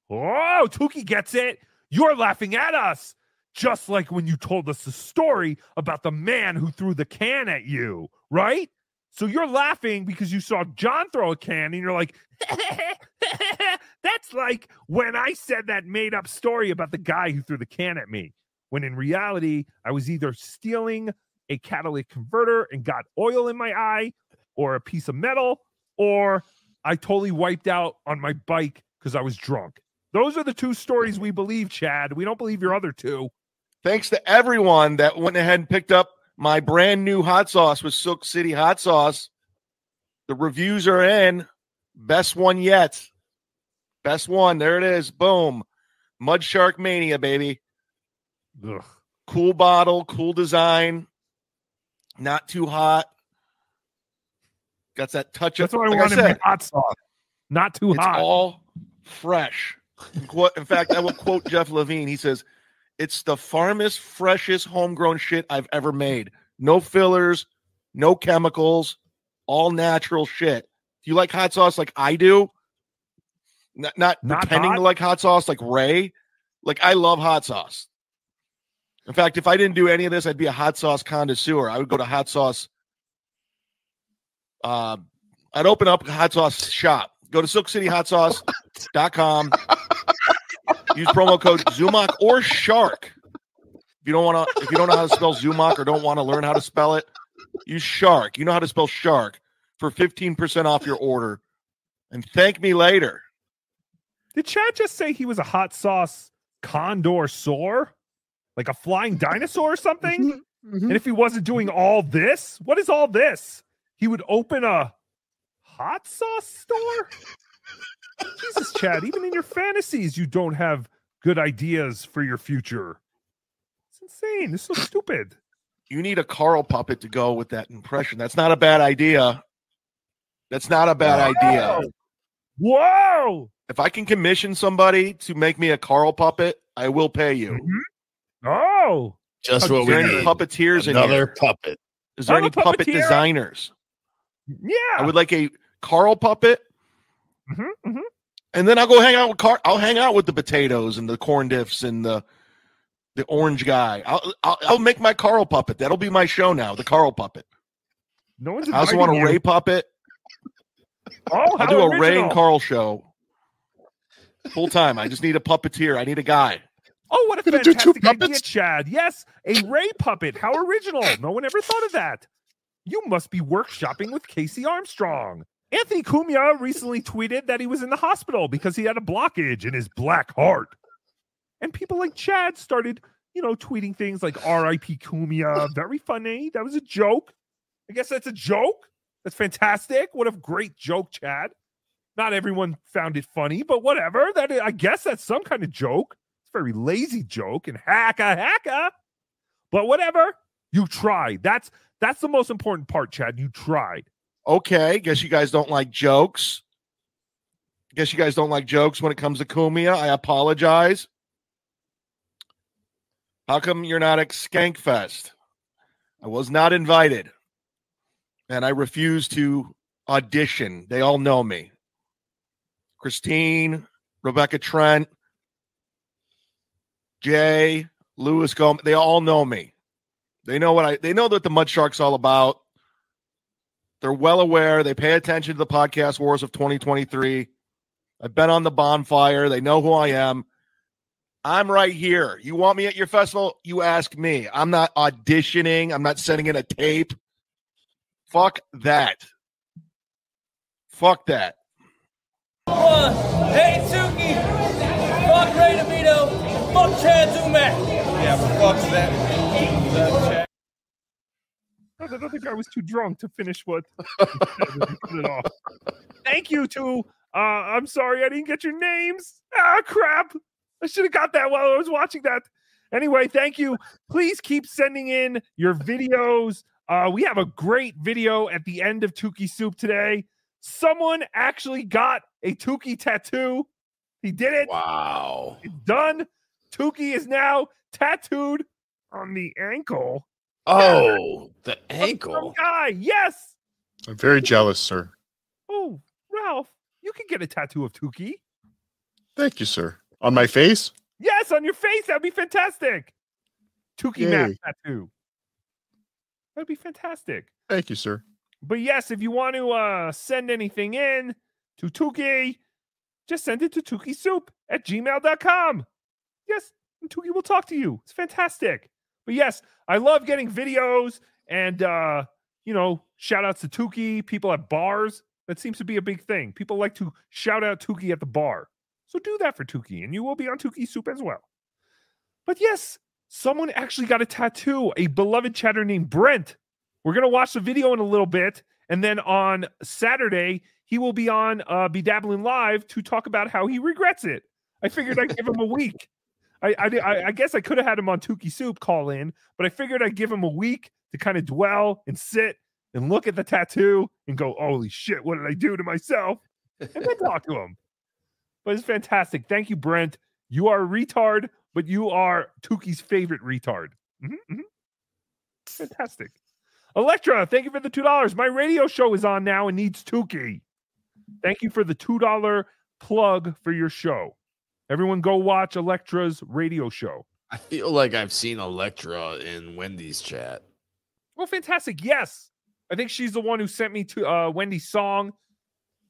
Oh, Tookie gets it. You're laughing at us. Just like when you told us the story about the man who threw the can at you, right? So you're laughing because you saw John throw a can and you're like, that's like when I said that made up story about the guy who threw the can at me. When in reality, I was either stealing a catalytic converter and got oil in my eye, or a piece of metal, or I totally wiped out on my bike because I was drunk. Those are the two stories we believe, Chad. We don't believe your other two. Thanks to everyone that went ahead and picked up my brand new hot sauce with Silk City hot sauce. The reviews are in. Best one yet. Best one. There it is. Boom. Mud Shark Mania, baby. Ugh. Cool bottle, cool design. Not too hot. Got that touch of That's what I like wanted. said, hot sauce, not too it's hot. all fresh. In fact, I will quote Jeff Levine. He says, It's the farmest, freshest homegrown shit I've ever made. No fillers, no chemicals, all natural shit. Do you like hot sauce like I do? Not, not, Not pretending hot? to like hot sauce like Ray. Like I love hot sauce. In fact, if I didn't do any of this, I'd be a hot sauce connoisseur. I would go to hot sauce. Uh, I'd open up a hot sauce shop. Go to silkcityhotsauce.com. Use promo code Zumock or Shark. If you don't want to, if you don't know how to spell Zumock or don't want to learn how to spell it, use Shark. You know how to spell Shark for 15% off your order. And thank me later. Did Chad just say he was a hot sauce condor soar? Like a flying dinosaur or something? Mm-hmm. Mm-hmm. And if he wasn't doing all this, what is all this? He would open a hot sauce store? Jesus, Chad, even in your fantasies, you don't have good ideas for your future. It's insane. It's so stupid. You need a Carl puppet to go with that impression. That's not a bad idea. That's not a bad idea. Whoa! If I can commission somebody to make me a Carl puppet, I will pay you. Oh, Just what we any need. puppeteers in Another here? puppet. Is there I'm any puppet designers? yeah. I would like a Carl puppet, Mhm, mhm. and then I'll go hang out with Carl. I'll hang out with the potatoes and the corn diffs and the the orange guy. I'll I'll, I'll make my Carl puppet. That'll be my show now. The Carl puppet. No one's I also want a inviting you. Ray puppet. Oh, I'll do a Ray and. Carl show. Full time. I just need a puppeteer. I need a guy. Oh, what a Gonna do two fantastic idea, puppets? Chad. Yes, a Ray puppet. How original. No one ever thought of that. You must be workshopping with Casey Armstrong. Anthony Cumia recently tweeted that he was in the hospital because he had a blockage in his black heart. And people like Chad started you know, tweeting things like R.I.P. Cumia. Very funny. That was a joke. I guess that's a joke. That's fantastic. What a great joke, Chad. Not everyone found it funny, but whatever. That I guess that's some kind of joke. It's a very lazy joke and hacka hacka. But whatever. You tried. That's that's the most important part, Chad. You tried. Okay, guess you guys don't like jokes. Guess you guys don't like jokes when it comes to Cumia. I apologize. How come you're not at Skankfest? I was not invited. And I refuse to audition. They all know me. Christine, Rebecca Trent, Jay, Luis Gomez, they all know me. They know what I they know what the Mud Shark's all about. They're well aware. They pay attention to the podcast wars of 2023. I've been on the bonfire. They know who I am. I'm right here. You want me at your festival? You ask me. I'm not auditioning. I'm not sending in a tape. Fuck that. Fuck that. Hey, Suki. Fuck Ray DeVito. Fuck Chad Zumock. Yeah, but fuck that. I don't think I was too drunk to finish what. Put it off. Thank you to. Uh, I'm sorry I didn't get your names. Ah, crap. I should have got that while I was watching that. Anyway, thank you. Please keep sending in your videos. Uh, we have a great video at the end of Tookie Soup today. Someone actually got a Tookie tattoo. He did it. Wow. It's done. Tookie is now tattooed on the ankle. Oh, the ankle. guy. Yes. I'm very jealous, sir. Oh, Ralph, you can get a tattoo of Tookie. Thank you, sir. On my face? Yes, on your face. That'd be fantastic. Tookie Mac Yay. tattoo. That'd be fantastic. Thank you, sir. But yes, if you want to uh, send anything in to Tookie, just send it to TookieSoup at gmail.com. Yes, and Tookie will talk to you. It's fantastic. But yes, I love getting videos and, uh, you know, shout outs to Tookie, people at bars. That seems to be a big thing. People like to shout out Tookie at the bar. So do that for Tookie, and you will be on Tookie Soup as well. But yes, someone actually got a tattoo, a beloved Chattah named Brent. We're going to watch the video in a little bit. And then on Saturday, he will be on uh, BeDabblin Live to talk about how he regrets it. I figured I'd give him a week. I, I, I- guess I could have had him on Tookie Soup call in, but I figured I'd give him a week to kind of dwell and sit and look at the tattoo and go, holy shit, what did I do to myself? And then talk to him. But it's fantastic. Thank you, Brent. You are a retard, but you are Tookie's favorite retard. Mhm, mhm. Fantastic. Electra, thank you for the $2. My radio show is on now and needs Tookie. Thank you for the $2 plug for your show. Everyone go watch Electra's radio show. I feel like I've seen Electra in Wendy's chat. Well, fantastic. Yes. I think she's the one who sent me to uh, Wendy's song.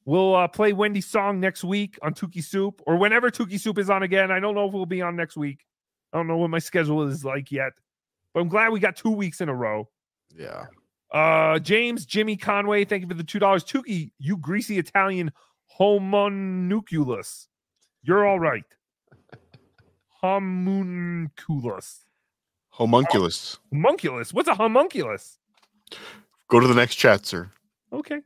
We'll uh, play Wendy's song next week on Tookie Soup or whenever Tookie Soup is on again. I don't know if we'll be on next week. I don't know what my schedule is like yet, but I'm glad we got two weeks in a row. Yeah. Uh, James Jimmy Conway, thank you for the two dollars. Tookie, you greasy Italian homunculus. You're all right. Homunculus. Homunculus. Homunculus. What's a homunculus? Go to the next chat, sir. Okay.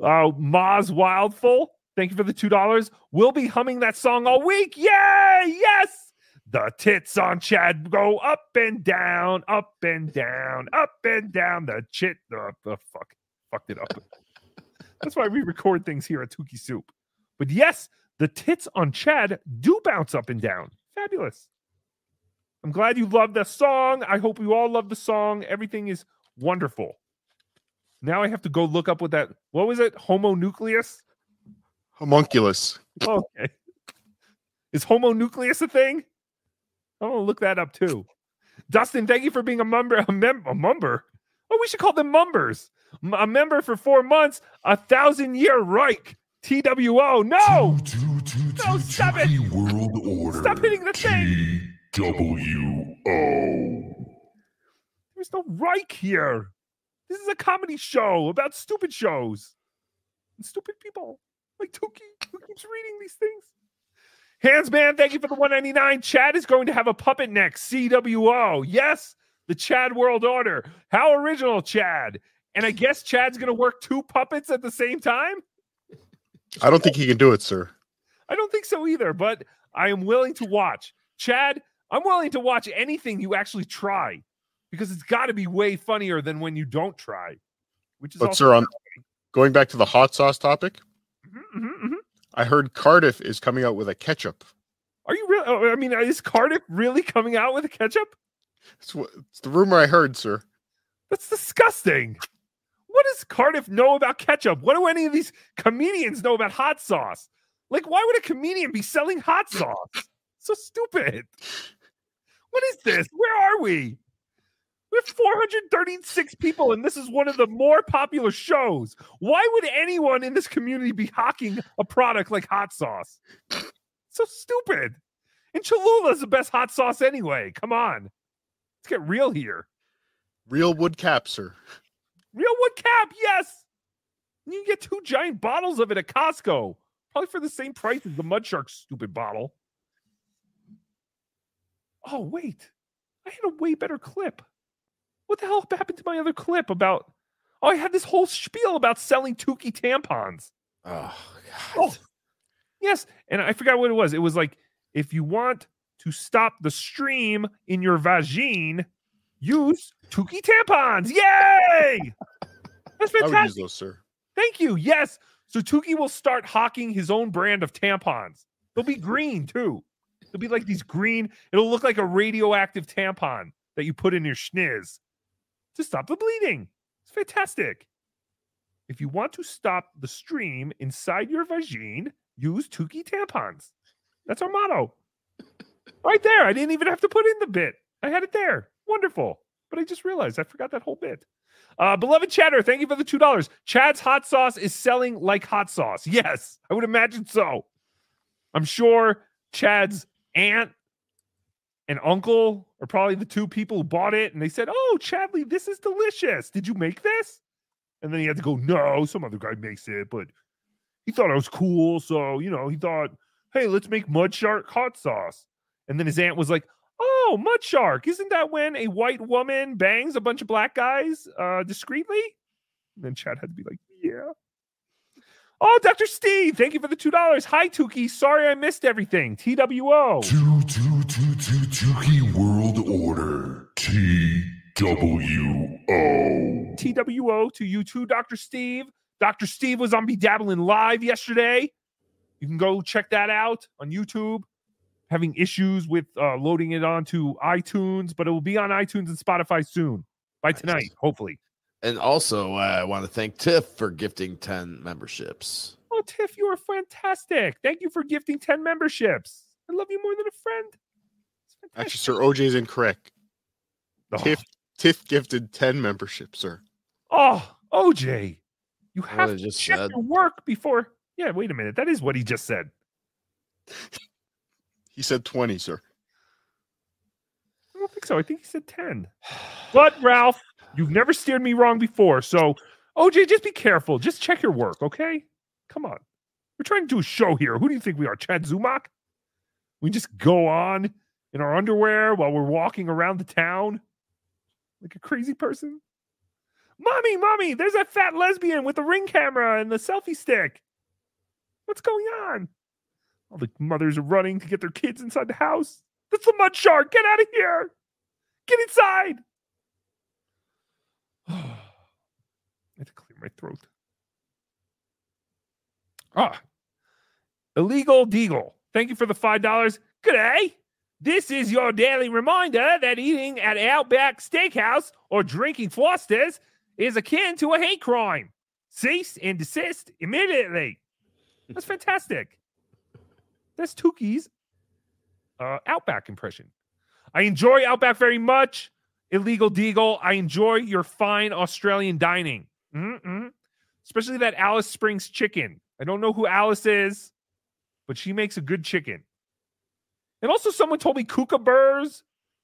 Uh, Maz Wildful, thank you for the two dollars. We'll be humming that song all week. Yay! Yes. The tits on Chad go up and down, up and down, up and down. The chit, the, the fuck, fucked it up. That's why we record things here at Tookie Soup. But yes, the tits on Chad do bounce up and down. Fabulous. I'm glad you love the song. I hope you all love the song. Everything is wonderful. Now I have to go look up what that what was it? Homonucleus? Homunculus. Okay. Is homonucleus a thing? I'm gonna look that up too. Dustin, thank you for being a member. A, mem- a member. Oh, we should call them mumbers. M- A member for four months. A thousand year Reich. TWO. No. No, stop it. World Order. Stop hitting the thing. W-O. There's no Reich here. This is a comedy show about stupid shows and stupid people like Tookie who keeps reading these things. Hands man, thank you for the 199. Chad is going to have a puppet next. CWO. Yes, the Chad World Order. How original, Chad. And I guess Chad's going to work two puppets at the same time. I don't think he can do it, sir. I don't think so either, but I am willing to watch. Chad, I'm willing to watch anything you actually try because it's got to be way funnier than when you don't try. Which is But also sir, on going back to the hot sauce topic, Mhm, mhm. I heard Cardiff is coming out with a ketchup. Are you really? oh, I mean, is Cardiff really coming out with a ketchup? It's, what, it's the rumor I heard, sir. That's disgusting. What does Cardiff know about ketchup? What do any of these comedians know about hot sauce? Like, why would a comedian be selling hot sauce? So stupid. What is this? Where are we? We have 436 people, and this is one of the more popular shows. Why would anyone in this community be hawking a product like hot sauce? So stupid. And Cholula is the best hot sauce anyway. Come on. Let's get real here. Real wood cap, sir. Real wood cap, yes. You can get two giant bottles of it at Costco, probably for the same price as the Mud Shark stupid bottle. Oh wait, I had a way better clip. What the hell happened to my other clip about? Oh, I had this whole spiel about selling Tookie tampons. Oh, Oh, yes, and I forgot what it was. It was like if you want to stop the stream in your vagine, use Tookie tampons. Yay! That's fantastic. I would use those, sir. Thank you. Yes. So Tookie will start hawking his own brand of tampons. They'll be green too. They'll be like these green. It'll look like a radioactive tampon that you put in your schniz to stop the bleeding. It's fantastic. If you want to stop the stream inside your vagine, use Tookie tampons. That's our motto. Right there. I didn't even have to put in the bit. I had it there. Wonderful. But I just realized I forgot that whole bit. Uh, beloved Chattah, thank you for the two dollars. Chad's hot sauce is selling like hot sauce. Yes, I would imagine so. I'm sure Chad's aunt and uncle are probably the two people who bought it, and they said, "Oh, Chadley, this is delicious. Did you make this?" And then he had to go, "No, some other guy makes it, but he thought I was cool, so you know, he thought, hey, let's make mud shark hot sauce." And then his aunt was like, "Oh, mud shark, isn't that when a white woman bangs a bunch of black guys uh, discreetly?" And then Chad had to be like, "Yeah." Oh, Dr. Steve, thank you for the two dollars. Hi, Tookie. Sorry I missed everything. TWO. Two, two, two, two, Tookie World Order. T-W-O. TWO to you too, Dr. Steve. Dr. Steve was on BeDabblin Live yesterday. You can go check that out on YouTube. Having issues with uh, loading it onto iTunes, but it will be on iTunes and Spotify soon by tonight, hopefully. And also, uh, I want to thank Tiff for gifting 10 memberships. Oh, Tiff, you are fantastic. Thank you for gifting 10 memberships. I love you more than a friend. Actually, sir, OJ is incorrect. Tiff Tiff gifted ten memberships, sir. Oh, OJ, you have to just check said. your work before. Yeah, wait a minute. That is what he just said. He said twenty, sir. I don't think so. I think he said 10. But Ralph, you've never steered me wrong before. So, OJ, just be careful. Just check your work, okay? Come on. We're trying to do a show here. Who do you think we are? Chad Zumock? We just go on in our underwear while we're walking around the town like a crazy person? Mommy, mommy, there's that fat lesbian with the ring camera and the selfie stick. What's going on? All the mothers are running to get their kids inside the house. That's the mud shark. Get out of here. Get inside. I have to clear my throat. Ah, illegal deagle. Thank you for the five dollars. Good day. This is your daily reminder that eating at Outback Steakhouse or drinking Foster's is akin to a hate crime. Cease and desist immediately. That's fantastic. That's Tookie's uh, Outback impression. I enjoy Outback very much. Illegal Deagle. I enjoy your fine Australian dining. Mm-mm. Especially that Alice Springs chicken. I don't know who Alice is, but she makes a good chicken. And also, someone told me kookaburras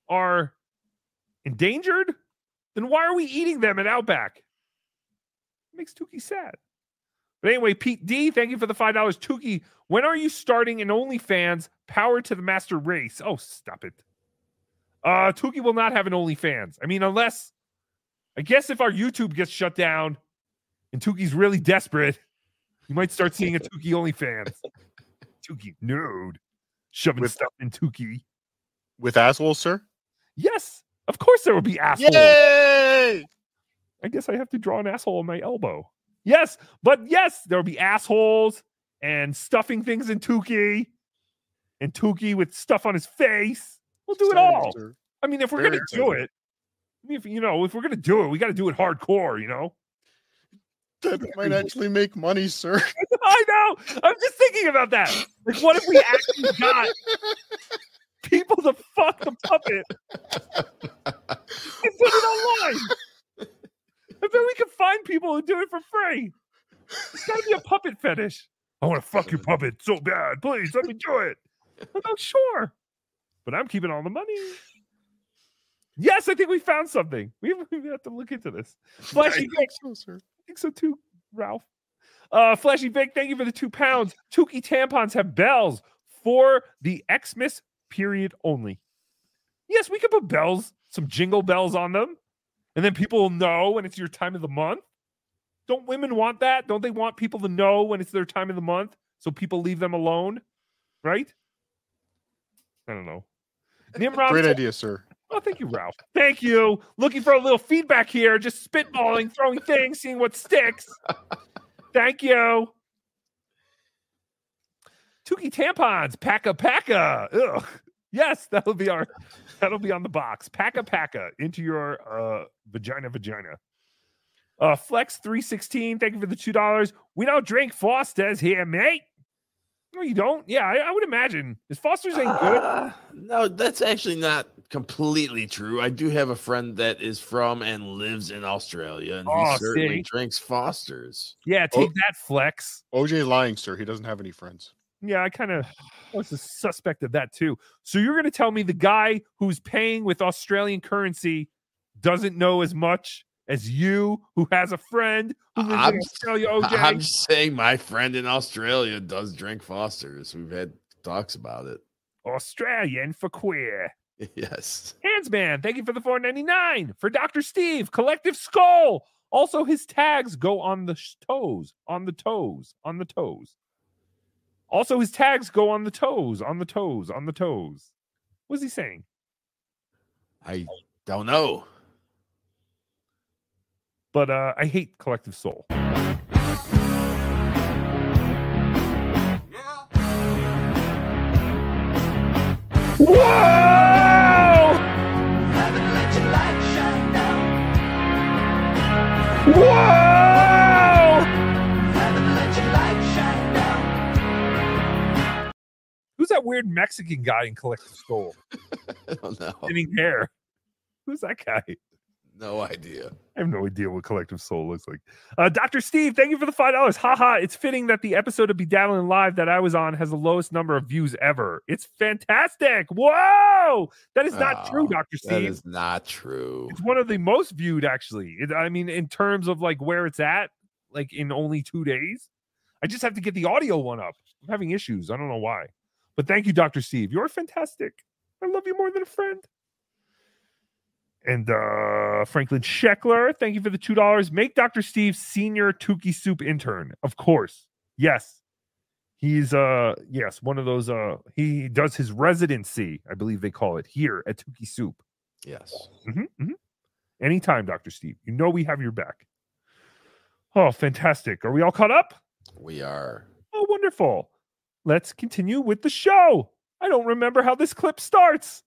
are endangered. Then why are we eating them at Outback? makes Tookie sad. But anyway, Pete D, thank you for the five dollars. Tookie, when are you starting an OnlyFans Power to the master race. Oh, stop it. Uh, Tookie will not have an OnlyFans. I mean, unless I guess if our YouTube gets shut down and Tookie's really desperate, you might start seeing a Tookie OnlyFans. Tookie nude, shoving stuff in Tookie. With assholes, sir? Yes, of course there will be assholes. Yay! I guess I have to draw an asshole on my elbow. Yes, but yes, there will be assholes and stuffing things in Tookie and Tookie with stuff on his face. We'll do it all. I mean, if we're gonna do it, I mean, if you know, if we're gonna do it, we got to do it hardcore. You know. That might actually make money, sir. I know. I'm just thinking about that. Like, what if we actually got people to fuck the puppet and put it online? I bet we can find people who do it for free. It's got to be a puppet fetish. I want to fuck your puppet so bad. Please let me do it. I'm not sure, but I'm keeping all the money. Yes, I think we found something. We have to look into this. Flashy Vic. so, sir. I think so too, Ralph. Uh, Flashy Vic, thank you for the two pounds. Tookie tampons have bells for the Xmas period only. Yes, we could put bells, some jingle bells on them, and then people will know when it's your time of the month. Don't women want that? Don't they want people to know when it's their time of the month so people leave them alone? Right? I don't know. Nimrod Great idea, sir. Oh, thank you, Ralph. Thank you. Looking for a little feedback here, just spitballing, throwing things, seeing what sticks. Thank you. Tookie tampons, packa packa. Ugh. Yes, that'll be our that'll be on the box. Packa packa into your uh vagina vagina. Uh Flex 316, thank you for the two dollars. We don't drink Foster's here, mate. No, you don't. Yeah, I, I would imagine. Is Foster's ain't good? Uh, no, that's actually not completely true. I do have a friend that is from and lives in Australia, and Oh, he certainly see? drinks Foster's. Yeah, take that, Flex. OJ lying, sir. He doesn't have any friends. Yeah, I kind of was a suspect of that too. So you're going to tell me the guy who's paying with Australian currency doesn't know as much as you, who has a friend who lives I'm, in Australia, OJ? I'm saying, my friend in Australia does drink Foster's. We've had talks about it. Australian for queer. Yes. Handsman, thank you for the 499 for Dr. Steve, Collective Skull. Also, his tags go on the sh- toes, on the toes, on the toes. Also, his tags go on the toes, on the toes, on the toes. What's he saying? I don't know. But uh, I hate Collective Soul. Whoa! Whoa! Who's that weird Mexican guy in Collective Soul? I don't know. Thinning hair. Who's that guy? No idea. I have no idea what Collective Soul looks like. Uh, Dr. Steve, thank you for the five dollars. Haha, it's fitting that the episode of BeDabblin Live that I was on has the lowest number of views ever. It's fantastic. Whoa, that is not true, Oh, Dr. Steve. is not true. It's one of the most viewed, actually. It, I mean, in terms of like where it's at, like in only two days. I just have to get the audio one up. I'm having issues. I don't know why. But thank you, Dr. Steve. You're fantastic. I love you more than a friend. And uh Franklin Scheckler, thank you for the two dollars. Make Dr. Steve senior Tookie Soup intern. Of course. Yes. He's uh yes, one of those uh he does his residency, I believe they call it here at Tookie Soup. Yes. Mhm, mhm. Anytime, Dr. Steve. You know we have your back. Oh, fantastic. Are we all caught up? We are. Oh, wonderful. Let's continue with the show. I don't remember how this clip starts.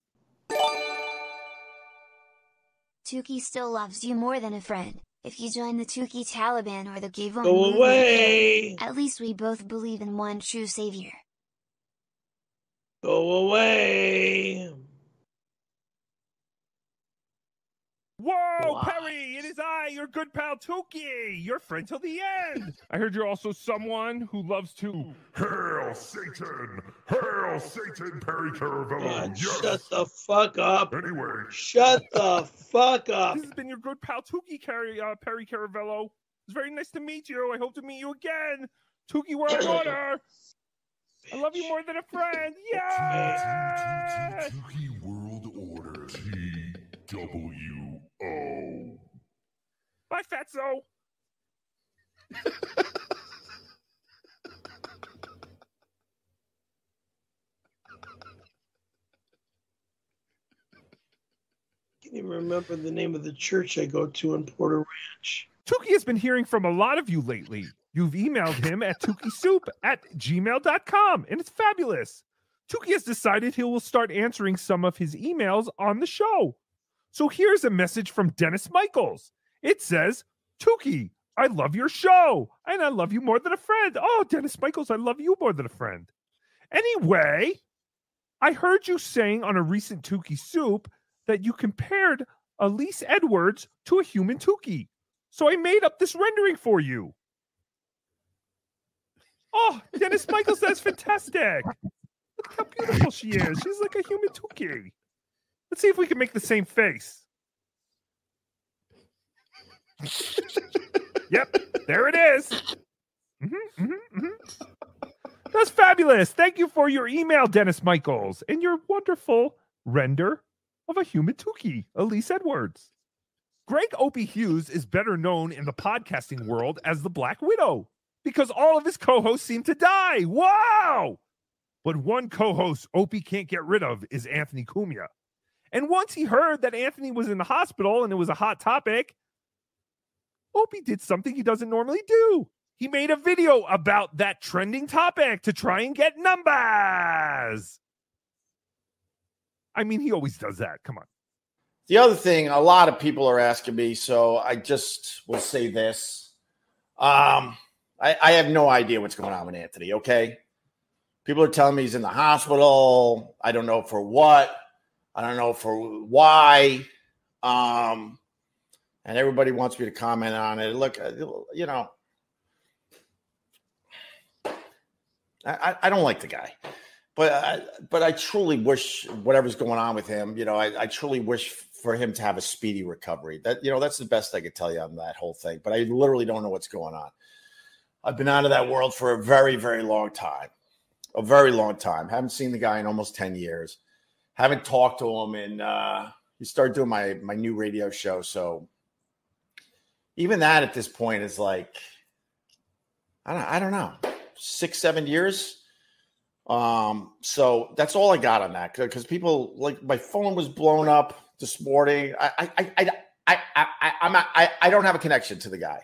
Tookie still loves you more than a friend. If you join the Tookie Taliban or the Gavon Go movement, away. at least we both believe in one true savior. Go away. Whoa, Perry, it is I, your good pal Tookie, your friend till the end. I heard you're also someone who loves to Hail Satan! Hail Satan, Perry Caravello! God, yes! shut the fuck up. Anyway, Shut the fuck up. This has been your good pal Tookie Car- uh, Perry Caravello. It's very nice to meet you. I hope to meet you again. Tookie World Order. I love you more than a friend. Yeah. Tookie World Order. Oh. T-W-O. Bye, Fatso. Can you remember the name of the church I go to in Porter Ranch? Tookie has been hearing from a lot of you lately. You've emailed him at tookiesoup at gmail.com, and it's fabulous. Tookie has decided he will start answering some of his emails on the show. So here's a message from Dennis Michaels. It says, Tookie, I love your show, and I love you more than a friend. Oh, Dennis Michaels, I love you more than a friend. Anyway, I heard you saying on a recent Tookie Soup that you compared Elise Edwards to a human Tookie. So I made up this rendering for you. Oh, Dennis Michaels, that's fantastic. Look how beautiful she is. She's like a human Tookie. Let's see if we can make the same face. yep, there it is. Mhm, mhm, mhm. That's fabulous. Thank you for your email, Dennis Michaels, and your wonderful render of a human Tookie, Elise Edwards. Greg Opie Hughes is better known in the podcasting world as the Black Widow because all of his co hosts seem to die. Wow! But one co host Opie can't get rid of is Anthony Cumia. And once he heard that Anthony was in the hospital and it was a hot topic, Opie did something he doesn't normally do. He made a video about that trending topic to try and get numbers. I mean, he always does that. Come on. The other thing, a lot of people are asking me, so I just will say this. Um, I, I have no idea what's going on with Anthony, okay? People are telling me he's in the hospital. I don't know for what. I don't know for why. Um, and everybody wants me to comment on it. Look, uh, you know, I, I don't like the guy, but I, but I truly wish whatever's going on with him, you know, I, I truly wish for him to have a speedy recovery. That you know, that's the best I could tell you on that whole thing. But I literally don't know what's going on. I've been out of that world for a very, very long time, a very long time. Haven't seen the guy in almost ten years. Haven't talked to him, and uh, he started doing my my new radio show. So even that at this point is like, I don't, I don't know, six, seven years. Um, so that's all I got on that because people like my phone was blown up this morning. I, I, I, I, I, I'm not, I, I don't have a connection to the guy,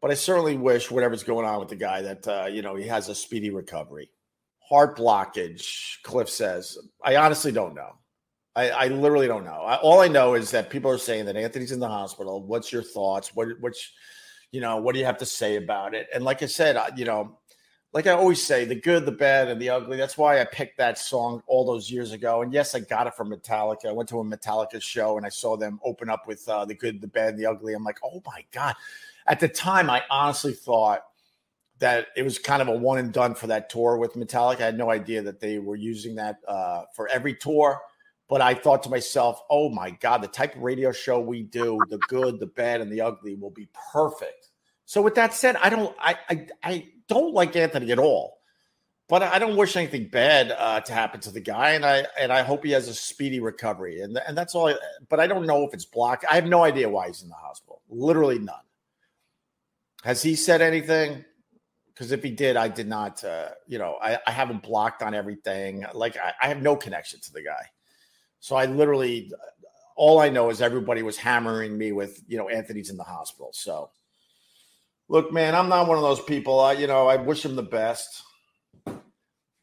but I certainly wish whatever's going on with the guy that uh, you know he has a speedy recovery. Heart blockage, Cliff says. I honestly don't know. I, I literally don't know. I, all I know is that people are saying that Anthony's in the hospital. What's your thoughts? What, which, you know, what do you have to say about it? And like I said, I, you know, like I always say, the good, the bad, and the ugly. That's why I picked that song all those years ago. And yes, I got it from Metallica. I went to a Metallica show and I saw them open up with uh, the good, the bad, and the ugly. I'm like, oh my god! At the time, I honestly thought that it was kind of a one and done for that tour with Metallica. I had no idea that they were using that uh, for every tour. But I thought to myself, oh my God, the type of radio show we do, the good, the bad, and the ugly will be perfect. So with that said, I don't I I, I don't like Anthony at all. But I don't wish anything bad uh, to happen to the guy, and I and I hope he has a speedy recovery, and and that's all. I, but I don't know if it's blocked. I have no idea why he's in the hospital. Literally none. Has he said anything? Because if he did, I did not. Uh, you know, I, I have him blocked on everything. Like I, I have no connection to the guy. So I literally, all I know is everybody was hammering me with, you know, Anthony's in the hospital. So, look, man, I'm not one of those people. I, you know, I wish him the best.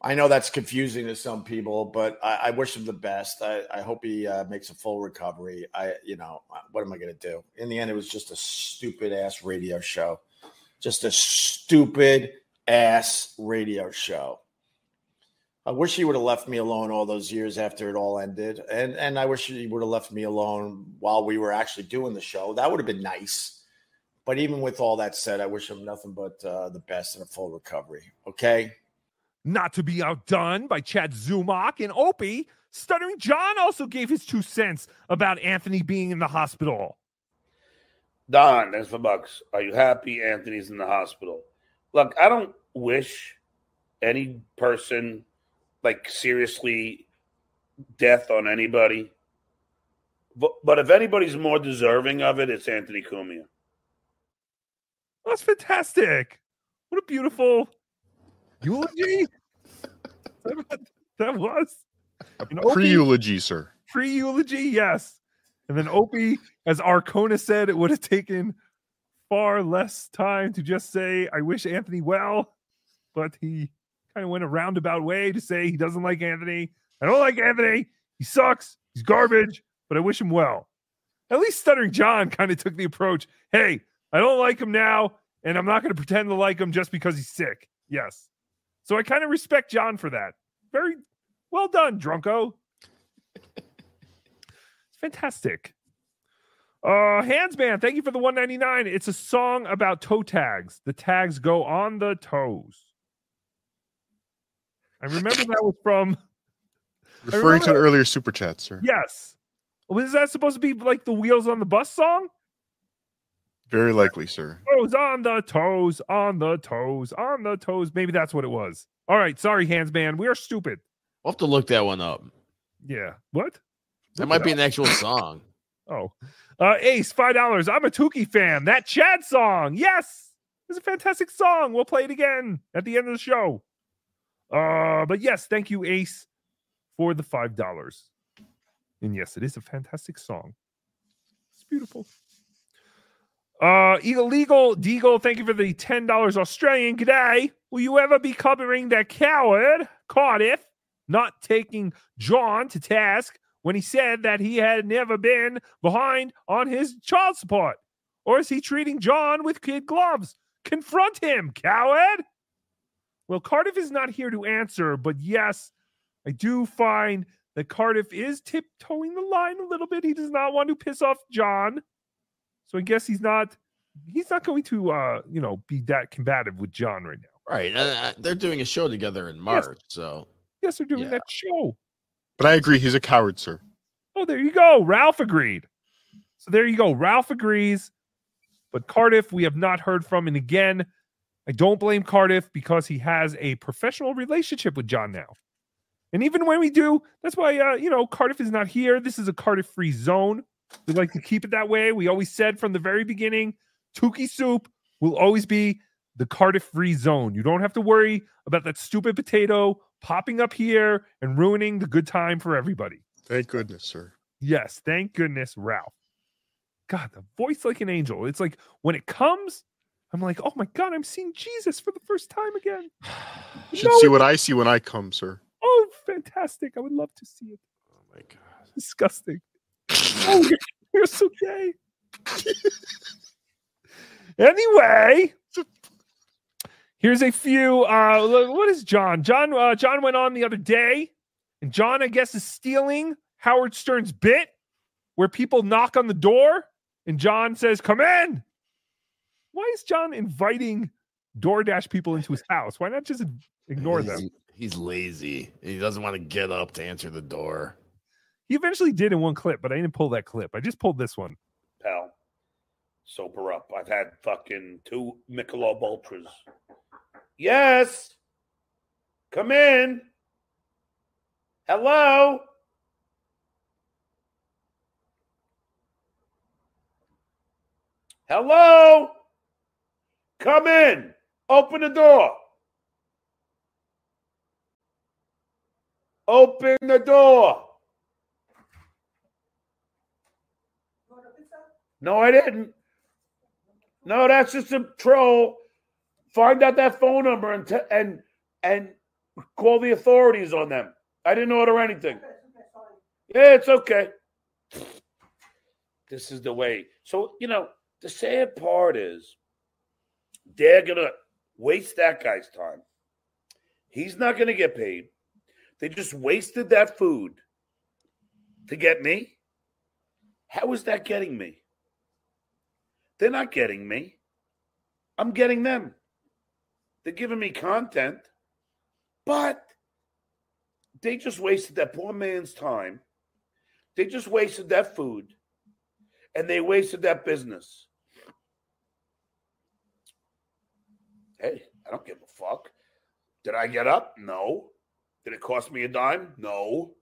I know that's confusing to some people, but I, I wish him the best. I, I hope he uh, makes a full recovery. I, you know, what am I going to do? In the end, it was just a stupid ass radio show, just a stupid ass radio show. I wish he would have left me alone all those years after it all ended, and and I wish he would have left me alone while we were actually doing the show. That would have been nice. But even with all that said, I wish him nothing but uh, the best and a full recovery. Okay. Not to be outdone by Chad Zumock and Opie, Stuttering John also gave his two cents about Anthony being in the hospital. Don, thanks for bucks. Are you happy Anthony's in the hospital? Look, I don't wish any person like seriously death on anybody. But, but if anybody's more deserving of it, it's Anthony Cumia. That's fantastic. What a beautiful eulogy. that was And Pre eulogy, sir. pre eulogy, yes. And then Opie, as Arcona said, it would have taken far less time to just say, I wish Anthony well, but he kind of went a roundabout way to say he doesn't like Anthony. I don't like Anthony. He sucks. He's garbage, but I wish him well. At least Stuttering John kind of took the approach hey, I don't like him now, and I'm not going to pretend to like him just because he's sick. Yes. So I kind of respect John for that. Very well done, Drunko. It's fantastic. Uh Handsman, thank you for the 199. It's a song about toe tags. The tags go on the toes. I remember that was from Referring to an earlier super chat, sir. Yes. Was that supposed to be like the wheels on the bus song? Very likely, sir. Toes on the toes, on the toes, on the toes. Maybe that's what it was. All right, sorry, Handsman. We are stupid. We'll have to look that one up. Yeah. What? That might be an actual song. Oh, uh, Ace, five dollars. I'm a Tookie fan. That Chad song, yes, it's a fantastic song. We'll play it again at the end of the show. Uh, but yes, thank you, Ace, for the five dollars. And yes, it is a fantastic song. It's beautiful. Uh, illegal Deagle, thank you for the ten dollars Australian. G'day. Will you ever be covering that coward Cardiff not taking John to task when he said that he had never been behind on his child support? Or is he treating John with kid gloves? Confront him, coward. Well, Cardiff is not here to answer, but yes, I do find that Cardiff is tiptoeing the line a little bit. He does not want to piss off John. So I guess he's not he's not going to uh, you know, be that combative with John right now. Right. Uh, they're doing a show together in March. So Yes, they're doing that show. But I agree, he's a coward, sir. Oh, there you go. Ralph agreed. So there you go. Ralph agrees. But Cardiff, we have not heard from. And again, I don't blame Cardiff because he has a professional relationship with John now. And even when we do, that's why, uh, you know, Cardiff is not here. This is a Cardiff free zone. We like to keep it that way. We always said from the very beginning Tookie Soup will always be the Cardiff free zone. You don't have to worry about that stupid potato popping up here and ruining the good time for everybody. Thank goodness, sir. Yes, thank goodness, Ralph. God, the voice like an angel. It's like when it comes, I'm like, oh my God, I'm seeing Jesus for the first time again. You should see what I see when I come, sir. Oh, fantastic. I would love to see it. Oh my God. Disgusting. oh, you're, you're so gay. anyway, here's a few. Uh, what is John? John, uh, John went on the other day, and John, I guess, is stealing Howard Stern's bit where people knock on the door and John says, Come in. Why is John inviting DoorDash people into his house? Why not just ignore he's, them? He's lazy. He doesn't want to get up to answer the door. He eventually did in one clip, but I didn't pull that clip. I just pulled this one. pal. Sober up. I've had fucking two Michelob Ultras. Yes. Come in. Hello. Hello. Come in. Open the door. Open the door. No, I didn't. No, that's just a troll. Find out that phone number and t- and and call the authorities on them. I didn't order anything. Yeah, it's okay. This is the way. So you know, the sad part is they're gonna waste that guy's time. He's not gonna get paid. They just wasted that food to get me. How is that getting me? They're not getting me. I'm getting them. They're giving me content, but they just wasted that poor man's time. They just wasted that food and they wasted that business. Hey, I don't give a fuck. Did I get up? No. Did it cost me a dime? No.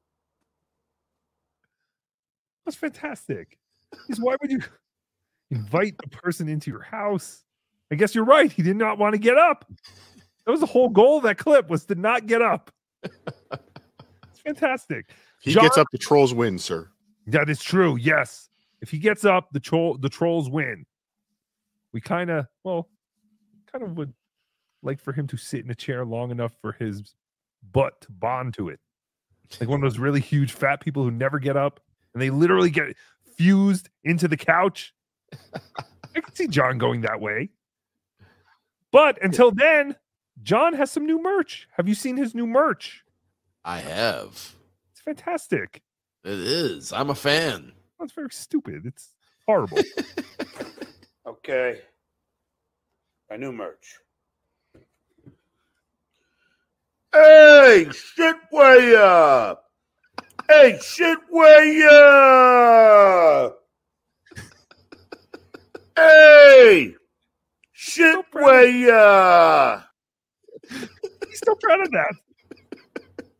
That's fantastic. Why would you invite the person into your house? I guess you're right. He did not want to get up. That was the whole goal of that clip was to not get up. It's fantastic. He John- gets up, the trolls win, sir. That is true. Yes. If he gets up, the troll the trolls win. We kind of well, kind of would like for him to sit in a chair long enough for his butt to bond to it. Like one of those really huge fat people who never get up and they literally get fused into the couch. I can see John going that way. But until then, John has some new merch. Have you seen his new merch? I have. It's fantastic. It is. I'm a fan. That's very stupid. It's horrible. Okay. My new merch. Hey, shit way up. Hey, shit way up. Hey, shit way up. Uh. He's still proud of that.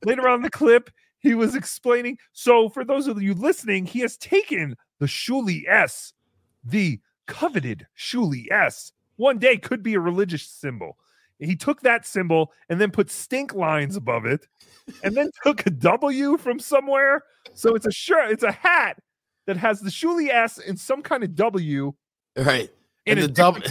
Later on in the clip, he was explaining. So, for those of you listening, he has taken the Shuli S, the coveted Shuli S. One day could be a religious symbol. He took that symbol and then put stink lines above it, and then took a W from somewhere. So it's a shirt, it's a hat that has the Shuli S and some kind of W. Right. In And a the W.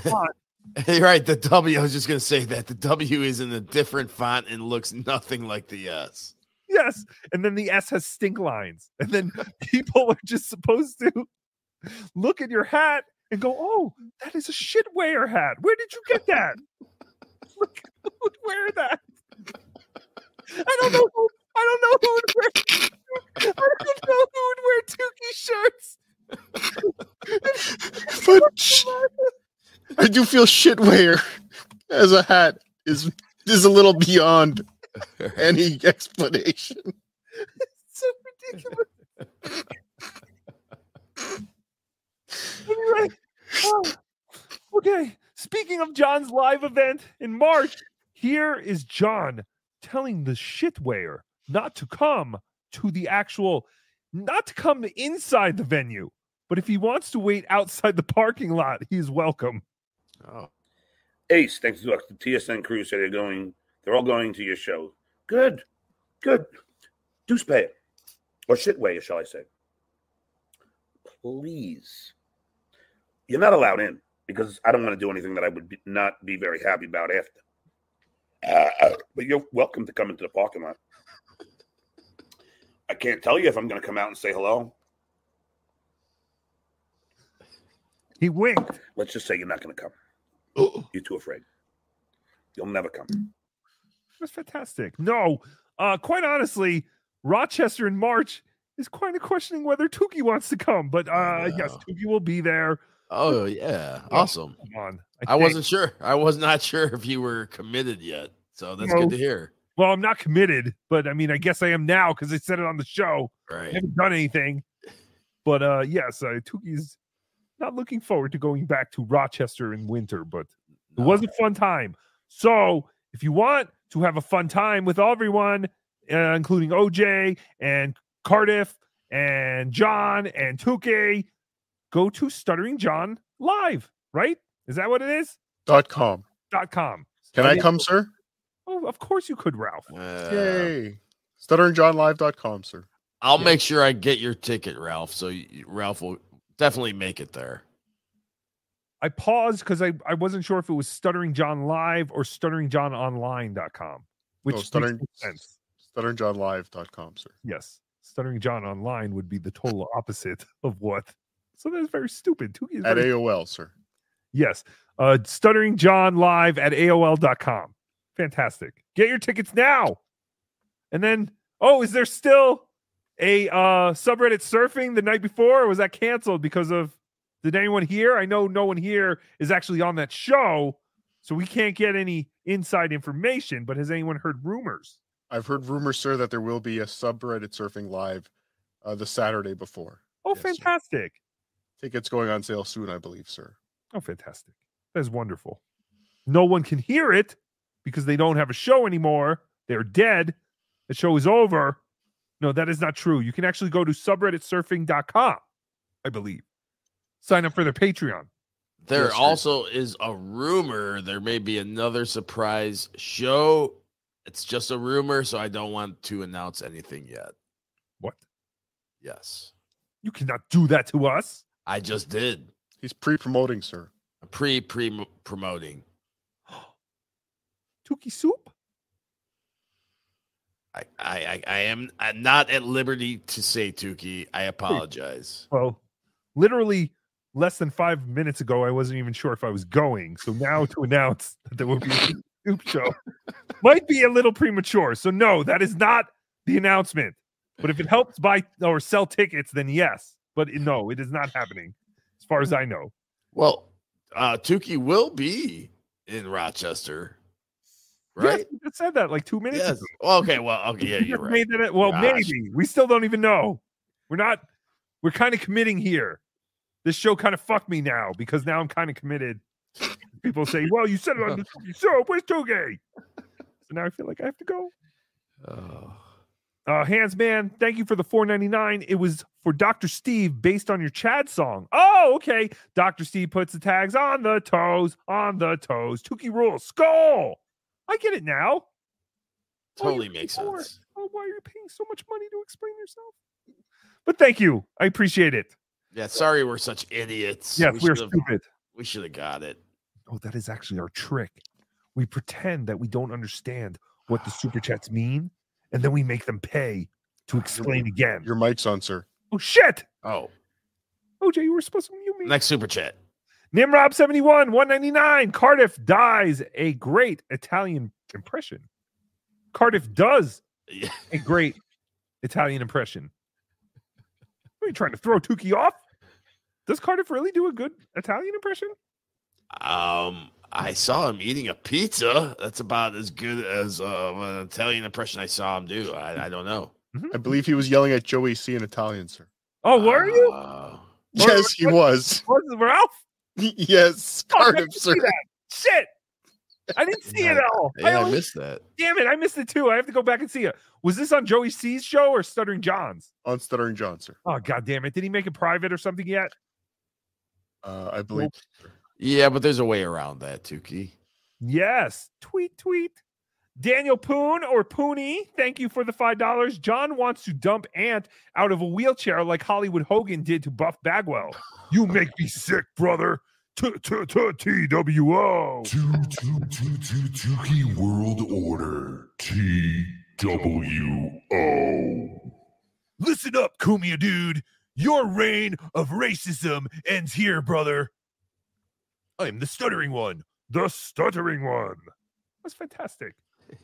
different font. right. The W. I was just going to say that the W is in a different font and looks nothing like the S. Yes. And then the S has stink lines. And then people are just supposed to look at your hat and go, oh, that is a shit wear hat. Where did you get that? Look, who would wear that? I don't know who I don't know who would wear I don't know who would wear Tookie shirts. But I do feel shitware as a hat is is a little beyond any explanation. It's so ridiculous. anyway, oh, okay. Speaking of John's live event in March, here is John telling the shitwear not to come to the actual, not to come inside the venue, but if he wants to wait outside the parking lot, he's welcome. Oh. Ace, thanks to the TSN crew, say they're going. They're all going to your show. Good, good. Deuce pay it, or shit way, shall I say? Please, you're not allowed in because I don't want to do anything that I would be, not be very happy about after. Uh, but you're welcome to come into the parking lot. I can't tell you if I'm going to come out and say hello. He winked. Let's just say you're not going to come. You're too afraid. You'll never come. That's fantastic. No, uh, quite honestly, Rochester in March is kind of questioning whether Tookie wants to come, but uh, yes, Tookie will be there. Oh, yeah. Awesome. Come on. I, wasn't sure. I was not sure if you were committed yet. So that's No. good to hear. Well, I'm not committed, but I mean, I guess I am now because I said it on the show. Right, I Right. haven't done anything, but uh, yes, uh, Tookie's not looking forward to going back to Rochester in winter, but it was a fun time. So if you want to have a fun time with everyone, uh, including OJ and Cardiff and John and Tukey, go to Stuttering John Live. Right? Is that what it is? Dot com. Dot com. Can I come, sir? Oh, of course you could, Ralph. Yay. StutteringJohnLive.com, sir. I'll make sure I get your ticket, Ralph. So you- Ralph will definitely make it there. I paused because I, I wasn't sure if it was Stuttering John Live or StutteringJohnOnline.com, which No, makes stuttering, no sense. StutteringJohnLive.com, sir. Yes, Stuttering John Online would be the total opposite of what. So that's very stupid. Tookie is At very- AOL, sir. Yes, uh, Stuttering John Live at AOL.com. Fantastic. Get your tickets now. And then, oh, is there still a uh, subreddit surfing the night before, or was that canceled because of? Did anyone hear? I know no one here is actually on that show, so we can't get any inside information. But has anyone heard rumors? I've heard rumors, sir, that there will be a subreddit surfing live uh, the Saturday before. Oh, fantastic! Tickets going on sale soon, I believe, sir. Oh, fantastic! That is wonderful. No one can hear it, because they don't have a show anymore. They're dead. The show is over. No, that is not true. You can actually go to subredditsurfing.com, I believe. Sign up for their Patreon. There Yes, sir. also is a rumor there may be another surprise show. It's just a rumor, so I don't want to announce anything yet. What? Yes. You cannot do that to us. I just did. He's pre-promoting, sir. Pre pre promoting. Tookie soup? I, I I am I'm not at liberty to say Tookie. I apologize. Well, literally less than five minutes ago, I wasn't even sure if I was going. So now to announce that there will be a soup show might be a little premature. So no, that is not the announcement. But if it helps buy or sell tickets, then yes. But no, it is not happening, as far as I know. Well, uh Tookie will be in Rochester. Yes, Right? we just said that like two minutes Yes. ago. Okay, well, okay, yeah, you're right. that- well, Gosh. maybe we still don't even know. We're not. We're kind of committing here. This show kind of fucked me now because now I'm kind of committed. People say, "Well, you said it on the show. Where's Tookie?" So now I feel like I have to go. Uh, Hands man, thank you for the 4.99. It was for Dr. Steve based on your Chad song. Oh, okay. Dr. Steve puts the tags on the toes, on the toes. Tookie rules. Skull. I get it now. Why are you Totally makes sense. Oh, why are you paying so much money to explain yourself? But thank you. I appreciate it. Yeah, sorry we're such idiots. Yes, we're should've- stupid. We should have got it. Oh, that is actually our trick. We pretend that we don't understand what the super chats mean, and then we make them pay to explain again. Your mic's on, sir. Oh shit! Oh, OJ, you were supposed to mute me. next super chat. Nimrob 71, 199. Cardiff dies a great Italian impression. Cardiff does a great Italian impression. Are you trying to throw Tookie off? Does Cardiff really do a good Italian impression? Um, I saw him eating a pizza. That's about as good as uh, an Italian impression I saw him do. I, I don't know. I believe he was yelling at Joey C in Italian, sir. Oh, were you? Uh, Yes, he was. Was Ralph? Yes, Oh, I Cardiff, didn't sir. see that. Shit. I didn't see it all. yeah, I only- missed that. Damn it, I missed it too. I have to go back and see it. Was this on Joey C's show or Stuttering John's? On Stuttering John, sir. Oh god damn it. Did he make it private or something yet? Uh, I believe. Yeah, but there's a way around that, Tookie. Yes. Tweet, tweet. Daniel Poon or Pooney, thank you for the $5. John wants to dump Ant out of a wheelchair like Hollywood Hogan did to Buff Bagwell. You make me sick, brother. T-W-O. Two, two, two, two, Tookie World Order. T W O. Listen up, Cumia dude. Your reign of racism ends here, brother. I'm the stuttering one. The stuttering one. That's fantastic.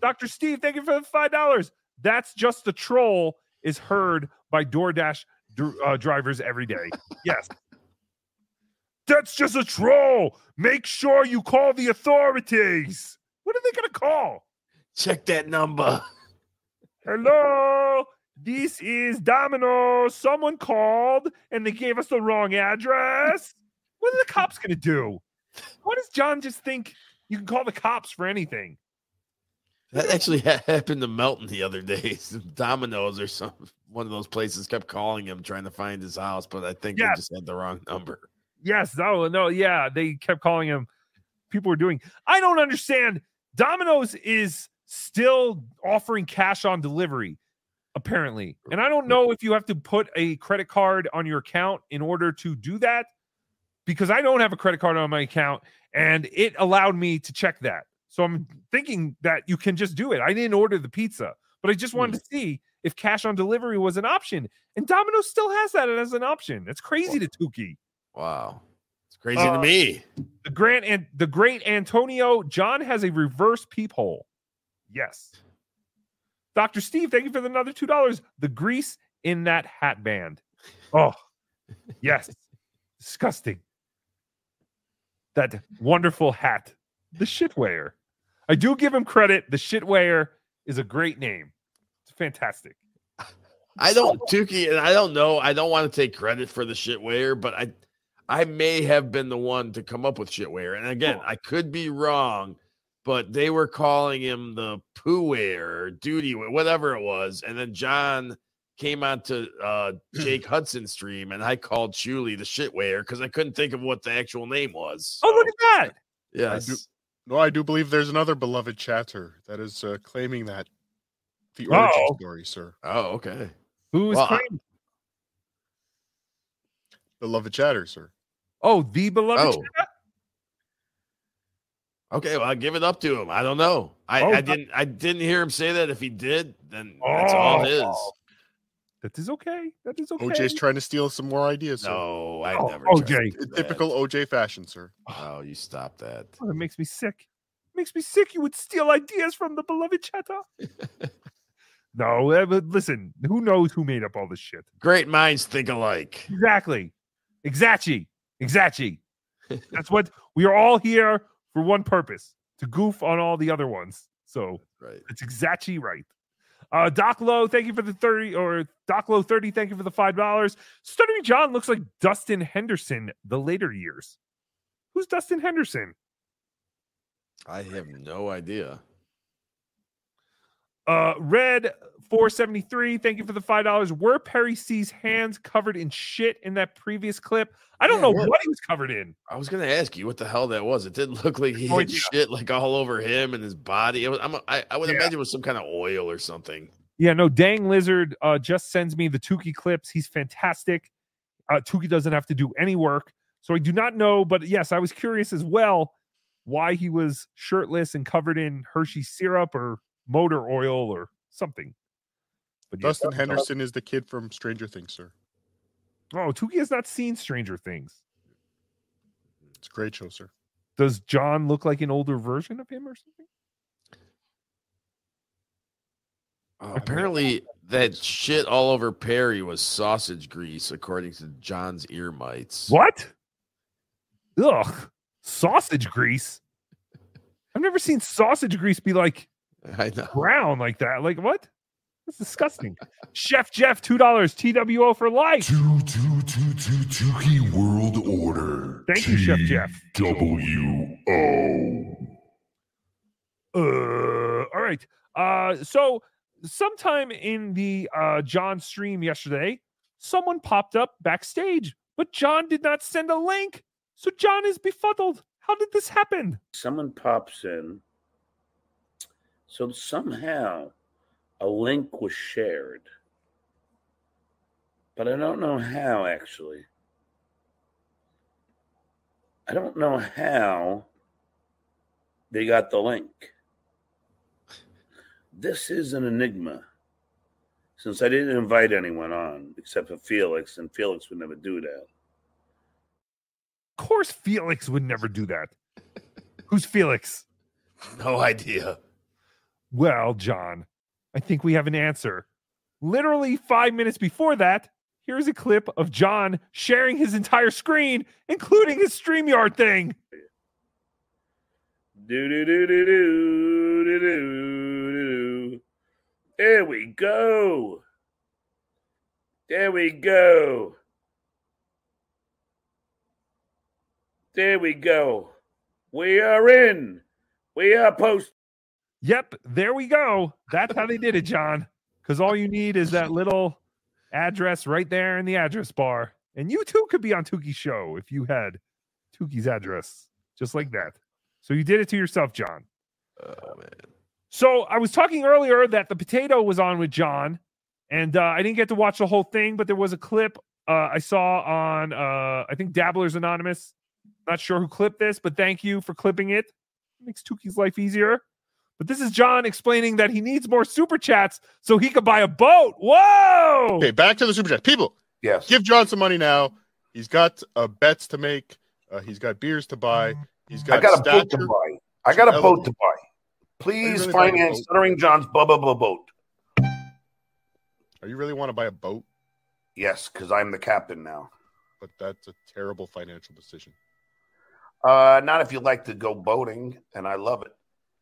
Dr. Steve, thank you for the five dollars. That's just a troll is heard by DoorDash uh, drivers every day. Yes. That's just a troll. Make sure you call the authorities. What are they going to call? Check that number. Hello, this is Domino. Someone called and they gave us the wrong address. What are the cops going to do? What does John just think you can call the cops for anything? That actually happened to Melton the other day. Some Domino's or some one of those places kept calling him trying to find his house, but I think they just had the wrong number. Yes, no, no, yeah. They kept calling him. People were doing. I don't understand. Domino's is still offering cash on delivery, apparently. And I don't know if you have to put a credit card on your account in order to do that, because I don't have a credit card on my account, and it allowed me to check that. So I'm thinking that you can just do it. I didn't order the pizza, but I just wanted to see if cash on delivery was an option. And Domino's still has that as an option. That's crazy to Tookie. Wow. It's crazy Uh, to me. The Grant and the great Antonio John has a reverse peephole. Yes. Dr. Steve, thank you for the another two dollars. The grease in that hat band. Oh, yes. Disgusting. That wonderful hat. The shitwear. I do give him credit. The shitwear is a great name. It's fantastic. I don't Tookie, and I don't know. I don't want to take credit for the shitware, but I I may have been the one to come up with shitware. And again, I could be wrong, but they were calling him the poo wear or duty whatever it was. And then John came on to uh, Jake Hudson stream, and I called Shuli the shit wear because I couldn't think of what the actual name was. Oh, look at that. Yes. I do, no, I do believe there's another beloved Chattah that is uh, claiming that the Oh. origin story, sir. Oh, okay. Who is Well, I- claiming? Beloved Chattah, sir. Oh, the beloved. Oh. Okay, well, I'll give it up to him. I don't know. I, Oh, I didn't I didn't hear him say that. If he did, then that's all his. That is okay. That is okay. OJ's trying to steal some more ideas. Sir. No, I Oh, never. OJ. tried to do that. typical OJ fashion, sir. Oh, you stop that. Oh, that makes me sick. Makes me sick. You would steal ideas from the beloved Chattah. no, uh, but listen. Who knows who made up all this shit? Great minds think alike. Exactly. Exactly. Exactly. That's what we are all here for one purpose to goof on all the other ones. So Right. it's exactly right. Uh Doc Low, thank you for the 30 or Doc Low 30, thank you for the five dollars. Stuttering John looks like Dustin Henderson the later years. Who's Dustin Henderson? I have no idea. Uh Red 473, thank you for the five dollars. Were Perry C's hands covered in shit in that previous clip? I don't Yeah, know what- he was covered in. I was gonna ask you what the hell that was. It didn't look like he No had idea. shit like all over him and his body. It was, I'm, I, I would Yeah. imagine it was some kind of oil or something. Yeah, no, Dang Lizard uh, just sends me the Tookie clips. He's fantastic. Uh, Tookie doesn't have to do any work. So I do not know, but yes, I was curious as well why he was shirtless and covered in Hershey syrup or motor oil or something. But yes, Dustin that- Henderson is the kid from Stranger Things, sir. Oh, Tookie has not seen Stranger Things. It's a great show, sir. Does John look like an older version of him or something? Uh, Apparently, that shit all over Perry was sausage grease, according to John's ear mites. What? Ugh, sausage grease. I've never seen sausage grease be like I know. brown like that. Like what? That's disgusting. Chef Jeff, two dollars. TWO for life. Two, two, two, two, Tookie World Order. Thank you, Chef Jeff. W O. Uh, all right. Uh, so sometime in the uh John stream yesterday, someone popped up backstage, but John did not send a link. So John is befuddled. How did this happen? Someone pops in. So somehow a link was shared. But I don't know how, actually. I don't know how they got the link. This is an enigma. Since I didn't invite anyone on except for Felix, and Felix would never do that. Of course, Felix would never do that. Who's Felix? No idea. Well, John, I think we have an answer. Literally five minutes before that, here's a clip of John sharing his entire screen, including his StreamYard thing. Do do do do do do do do. There we go. There we go. There we go. We are in. We are post. Yep, there we go. That's how they did it, John. Because all you need is that little address right there in the address bar. And you too could be on Tookie's show if you had Tookie's address, just like that. So you did it to yourself, John. Oh man. So I was talking earlier that the potato was on with John, and uh, I didn't get to watch the whole thing, but there was a clip uh, I saw on uh, I think Dabblers Anonymous. Not sure who clipped this, but thank you for clipping it. Makes Tookie's life easier. But this is John explaining that he needs more super chats so he could buy a boat. Whoa! Okay, back to the super chat. People, yes, give John some money now. He's got uh, bets to make. Uh, he's got beers to buy. He's got. I got a boat to buy. I got a to boat to buy. Please really buying finance boat? Stuttering John's Bubba Bubba boat. Are you really want to buy a boat? Yes, because I'm the captain now. But that's a terrible financial decision. Uh, not if you like to go boating, and I love it.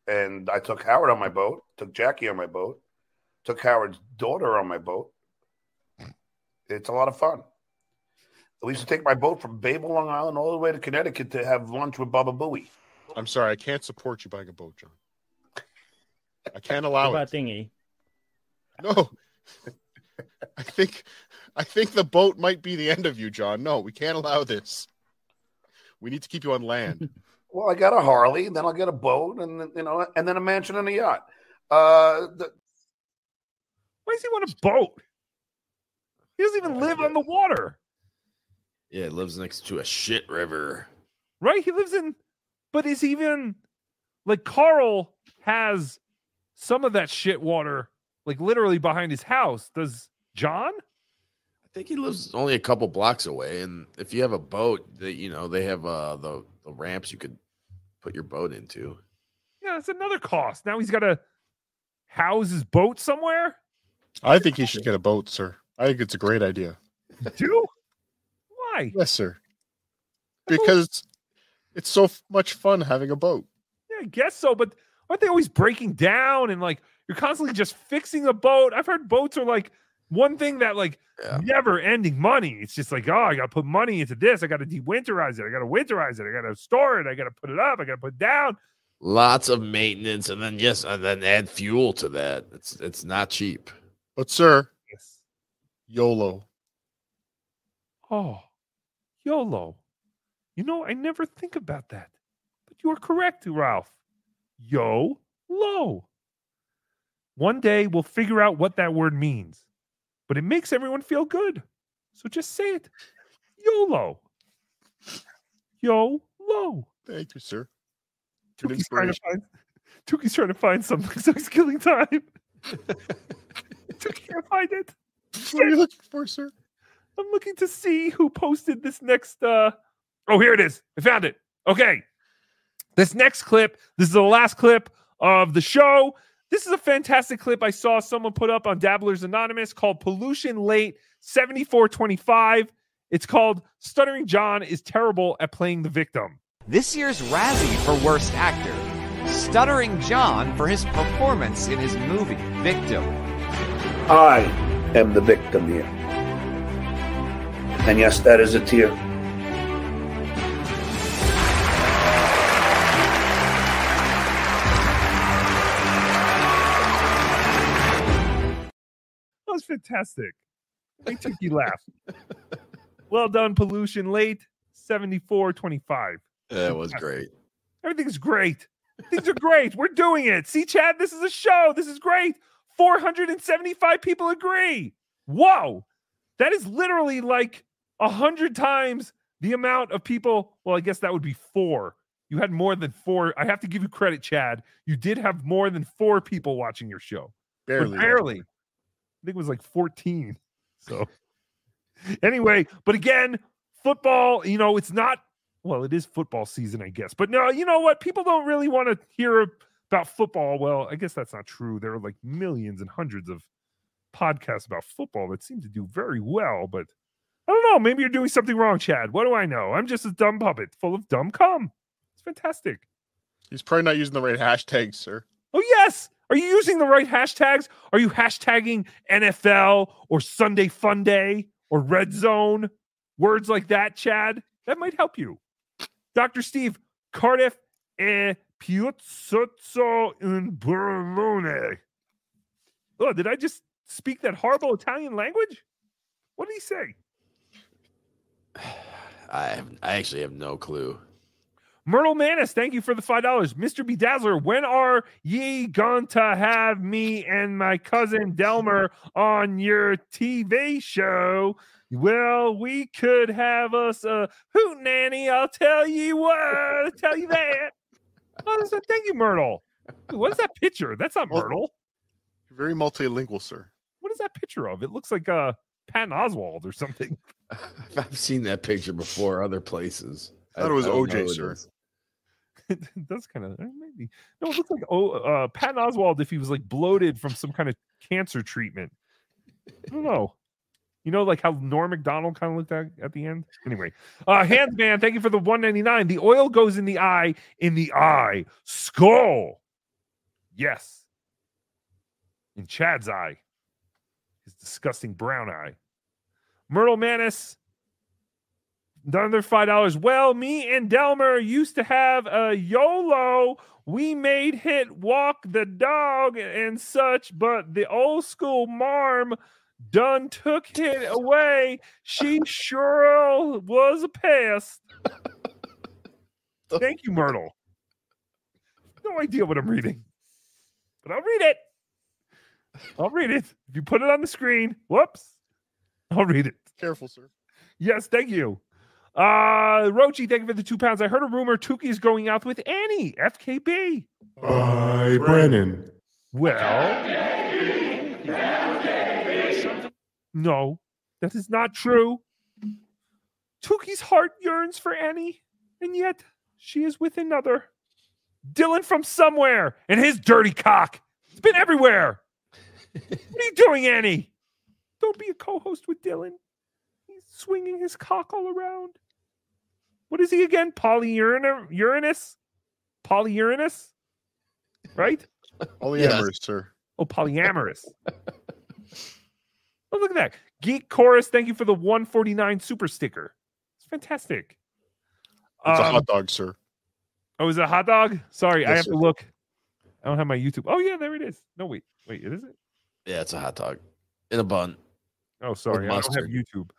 And I took Howard on my boat, took Jackie on my boat, took Howard's daughter on my boat. It's a lot of fun. We used to take my boat from Babylon, Long Island, all the way to Connecticut to have lunch with Baba Booey. I'm sorry, I can't support you buying a boat, John. I can't What allow about it. dinghy? No. I think I think the boat might be the end of you, John. No, we can't allow this. We need to keep you on land. Well, I got a Harley, then I'll get a boat, and then, you know, and then a mansion and a yacht. Uh, the, Why does he want a boat? He doesn't even live on the water, Yeah, he lives next to a shit river. right? He lives in, but is even like Carl has some of that shit water, like literally behind his house. Does John? I think he lives only a couple blocks away, and if you have a boat, that you know they have uh the the ramps you could put your boat into. Yeah, that's another cost. Now he's got to house his boat somewhere. I think he should get a boat, sir. I think it's a great idea. Do why? Yes, sir. Because it's so f- much fun having a boat. Yeah, I guess so. But aren't they always breaking down and like you're constantly just fixing a boat? I've heard boats are like one thing that like never ending money. It's just like, oh, I gotta put money into this. I gotta de-winterize it. I gotta winterize it. I gotta store it. I gotta put it up. I gotta put it down. Lots of maintenance, and then yes, and then add fuel to that. It's it's not cheap. But sir, YOLO. Oh, YOLO. You know, I never think about that. But you are correct, Ralph. Yo low. One day we'll figure out what that word means, but it makes everyone feel good. So just say it. YOLO. Yo low. Thank you, sir. Tookie's trying to find Tookie's trying to find something, so he's killing time. Tookie can't find it. What are you looking for, sir? I'm looking to see who posted this next uh oh here it is. I found it. Okay. This next clip, this is the last clip of the show. This is a fantastic clip I saw someone put up on Dabblers Anonymous called Pollution Late 7425. It's called Stuttering John is terrible at playing the victim. This year's Razzie for Worst Actor, Stuttering John for his performance in his movie Victim. I am the victim here. And yes, that is a tear. Fantastic. Make Tookie laugh. well done, Pollution Late 7425. That was great. Everything's great. Things are great. We're doing it. See, Chad, this is a show. This is great. 475 people agree. Whoa. That is literally like a hundred times the amount of people. Well, I guess that would be four. You had more than four. I have to give you credit, Chad. You did have more than four people watching your show. But Barely. Think it was like 14. So anyway, but again, football, you know, it's not well, it is football season, I guess. But no, you know what? People don't really want to hear about football. Well, I guess that's not true. There are like millions and hundreds of podcasts about football that seem to do very well, but I don't know. Maybe you're doing something wrong, Chad. What do I know? I'm just a dumb puppet full of dumb cum. It's fantastic. He's probably not using the right hashtags, sir. Oh, yes. Are you using the right hashtags? Are you hashtagging NFL or Sunday Fun Day or Red Zone? Words like that, Chad? That might help you. Dr. Steve, Cardiff eh, e Piuzzozzo in Barlone. Oh, did I just speak that horrible Italian language? What did he say? I I actually have no clue. Myrtle Manis, thank you for the five dollars. Mr. BeDabbler, when are ye going to have me and my cousin Delmer on your TV show? Well, we could have us a hoot nanny. I'll tell you what. I'll tell you that. Oh, so thank you, Myrtle. Dude, What is that picture? That's not Myrtle. Very multilingual, sir. What is that picture of? It looks like uh Patton Oswalt or something. I've seen that picture before other places. I thought it was OJ, who it sir. It does kind of maybe. No it looks like oh uh patton oswalt if he was like bloated from some kind of cancer treatment. I don't know. You know like how norm macdonald kind of looked at at the end? Anyway. Uh hands man thank you for the 199 the oil goes in the eye in the eye. Skull. Yes. In chad's eye. His disgusting brown eye. Myrtle manis Another five dollars. Well, me and Delmer used to have a YOLO. We made hit walk the dog and such, but the old school marm done took hit away. She sure was a pest. Thank you, Myrtle. No idea what I'm reading, but I'll read it. I'll read it. If you put it on the screen, whoops, I'll read it. Careful, sir. Yes, thank you. Uh Rochi, thank you for the two pounds. I heard a rumor Tookie is going out with Annie, FKB. By Brennan. Well, no, that is not true. Tookie's heart yearns for Annie, and yet she is with another. Dylan from somewhere and his dirty cock. It's been everywhere. what are you doing, Annie? Don't be a co host with Dylan. He's swinging his cock all around. What is he again? Polyuranus? Uranus? Polyuranus? Right? Polyamorous, sir. Oh, polyamorous. oh, look at that. Geek Chorus, thank you for the 149 super sticker. It's fantastic. It's a Um, hot dog, sir. Oh, is it a hot dog? Sorry, I have sir. to look. I don't have my YouTube. Oh, yeah, there it is. No, wait. Wait, it is it? Yeah, it's a hot dog in a bun. Oh, sorry. I don't have. YouTube.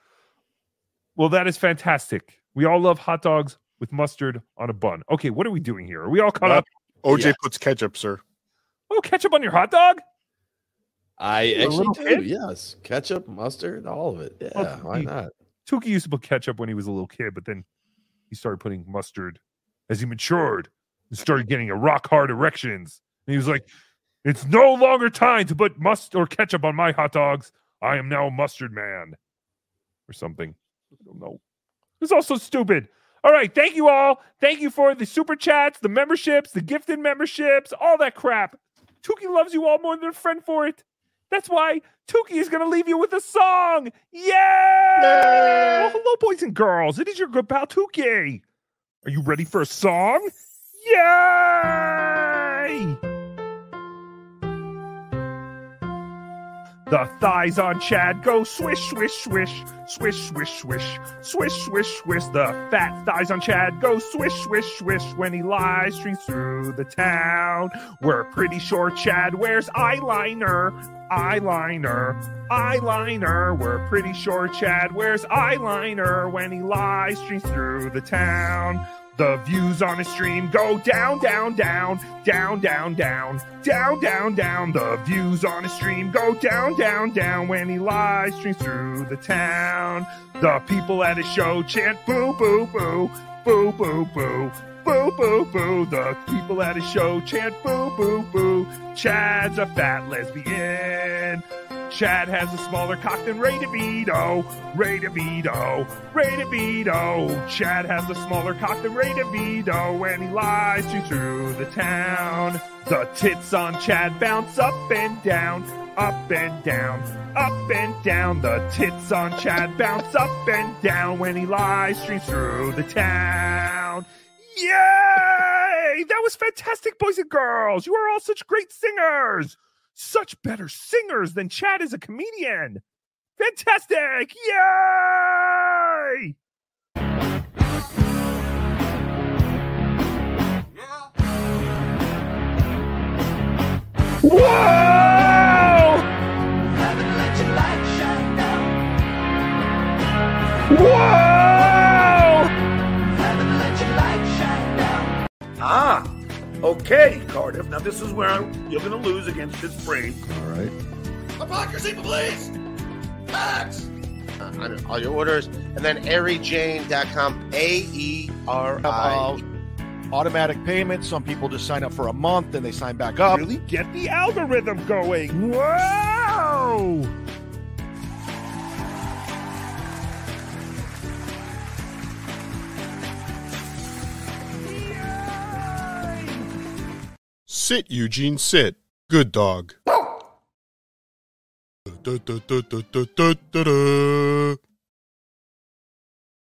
Well, that is fantastic. We all love hot dogs with mustard on a bun. Okay, what are we doing here? Are we all caught up? OJ puts ketchup, sir. Oh, ketchup on your hot dog? I You a actually do. kid? Yes, ketchup, mustard, all of it. Oh, yeah, Well, why he- not? Tookie used to put ketchup when he was a little kid, but then he started putting mustard as he matured and started getting a rock hard erections. And he was like, It's no longer time to put must or ketchup on my hot dogs. I am now a mustard man. Or something. I don't know. It's also stupid. All right. Thank you all. Thank you for the super chats, the memberships, the gifted memberships, all that crap. Tookie loves you all more than a friend for it. That's why Tookie is going to leave you with a song. Yay! Oh, hello, boys and girls. It is your good pal Tookie. Are you ready for a song? Yay! The thighs on Chad go swish, swish, swish, swish, swish, swish, swish, swish, swish. The fat thighs on Chad go swish, swish, swish when he live streams through the town. We're pretty sure Chad wears eyeliner, eyeliner, eyeliner. We're pretty sure Chad wears eyeliner when he live streams through the town. The views on his stream go down, down, down, down, down, down, down, down, down. The views on his stream go down, down, down when he live streams through the town. The people at his show chant boo, boo, boo, boo, boo, boo. Boo, boo, boo. The people at his show chant boo, boo, boo. Chad's a fat lesbian. Chad has a smaller cock than Ray DeVito. Ray DeVito. Ray DeVito. Chad has a smaller cock than Ray DeVito when he lies to through the town. The tits on Chad bounce up and down, up and down, up and down. The tits on Chad bounce up and down when he live streams through the town. Yay! That was fantastic, boys and girls. You are all such great singers. Such better singers than Chad is a comedian. Fantastic! Yay! Whoa! Whoa! Ah, okay, Cardiff. Now this is where I'm, you're going to lose against his brain. All right. Hypocrisy, please! Facts! Uh, all your orders. And then airyjane.com, A E R I. Uh, automatic payments. Some people just sign up for a month and they sign back up. Really get the algorithm going. Whoa! Sit, Eugene, sit. Good dog.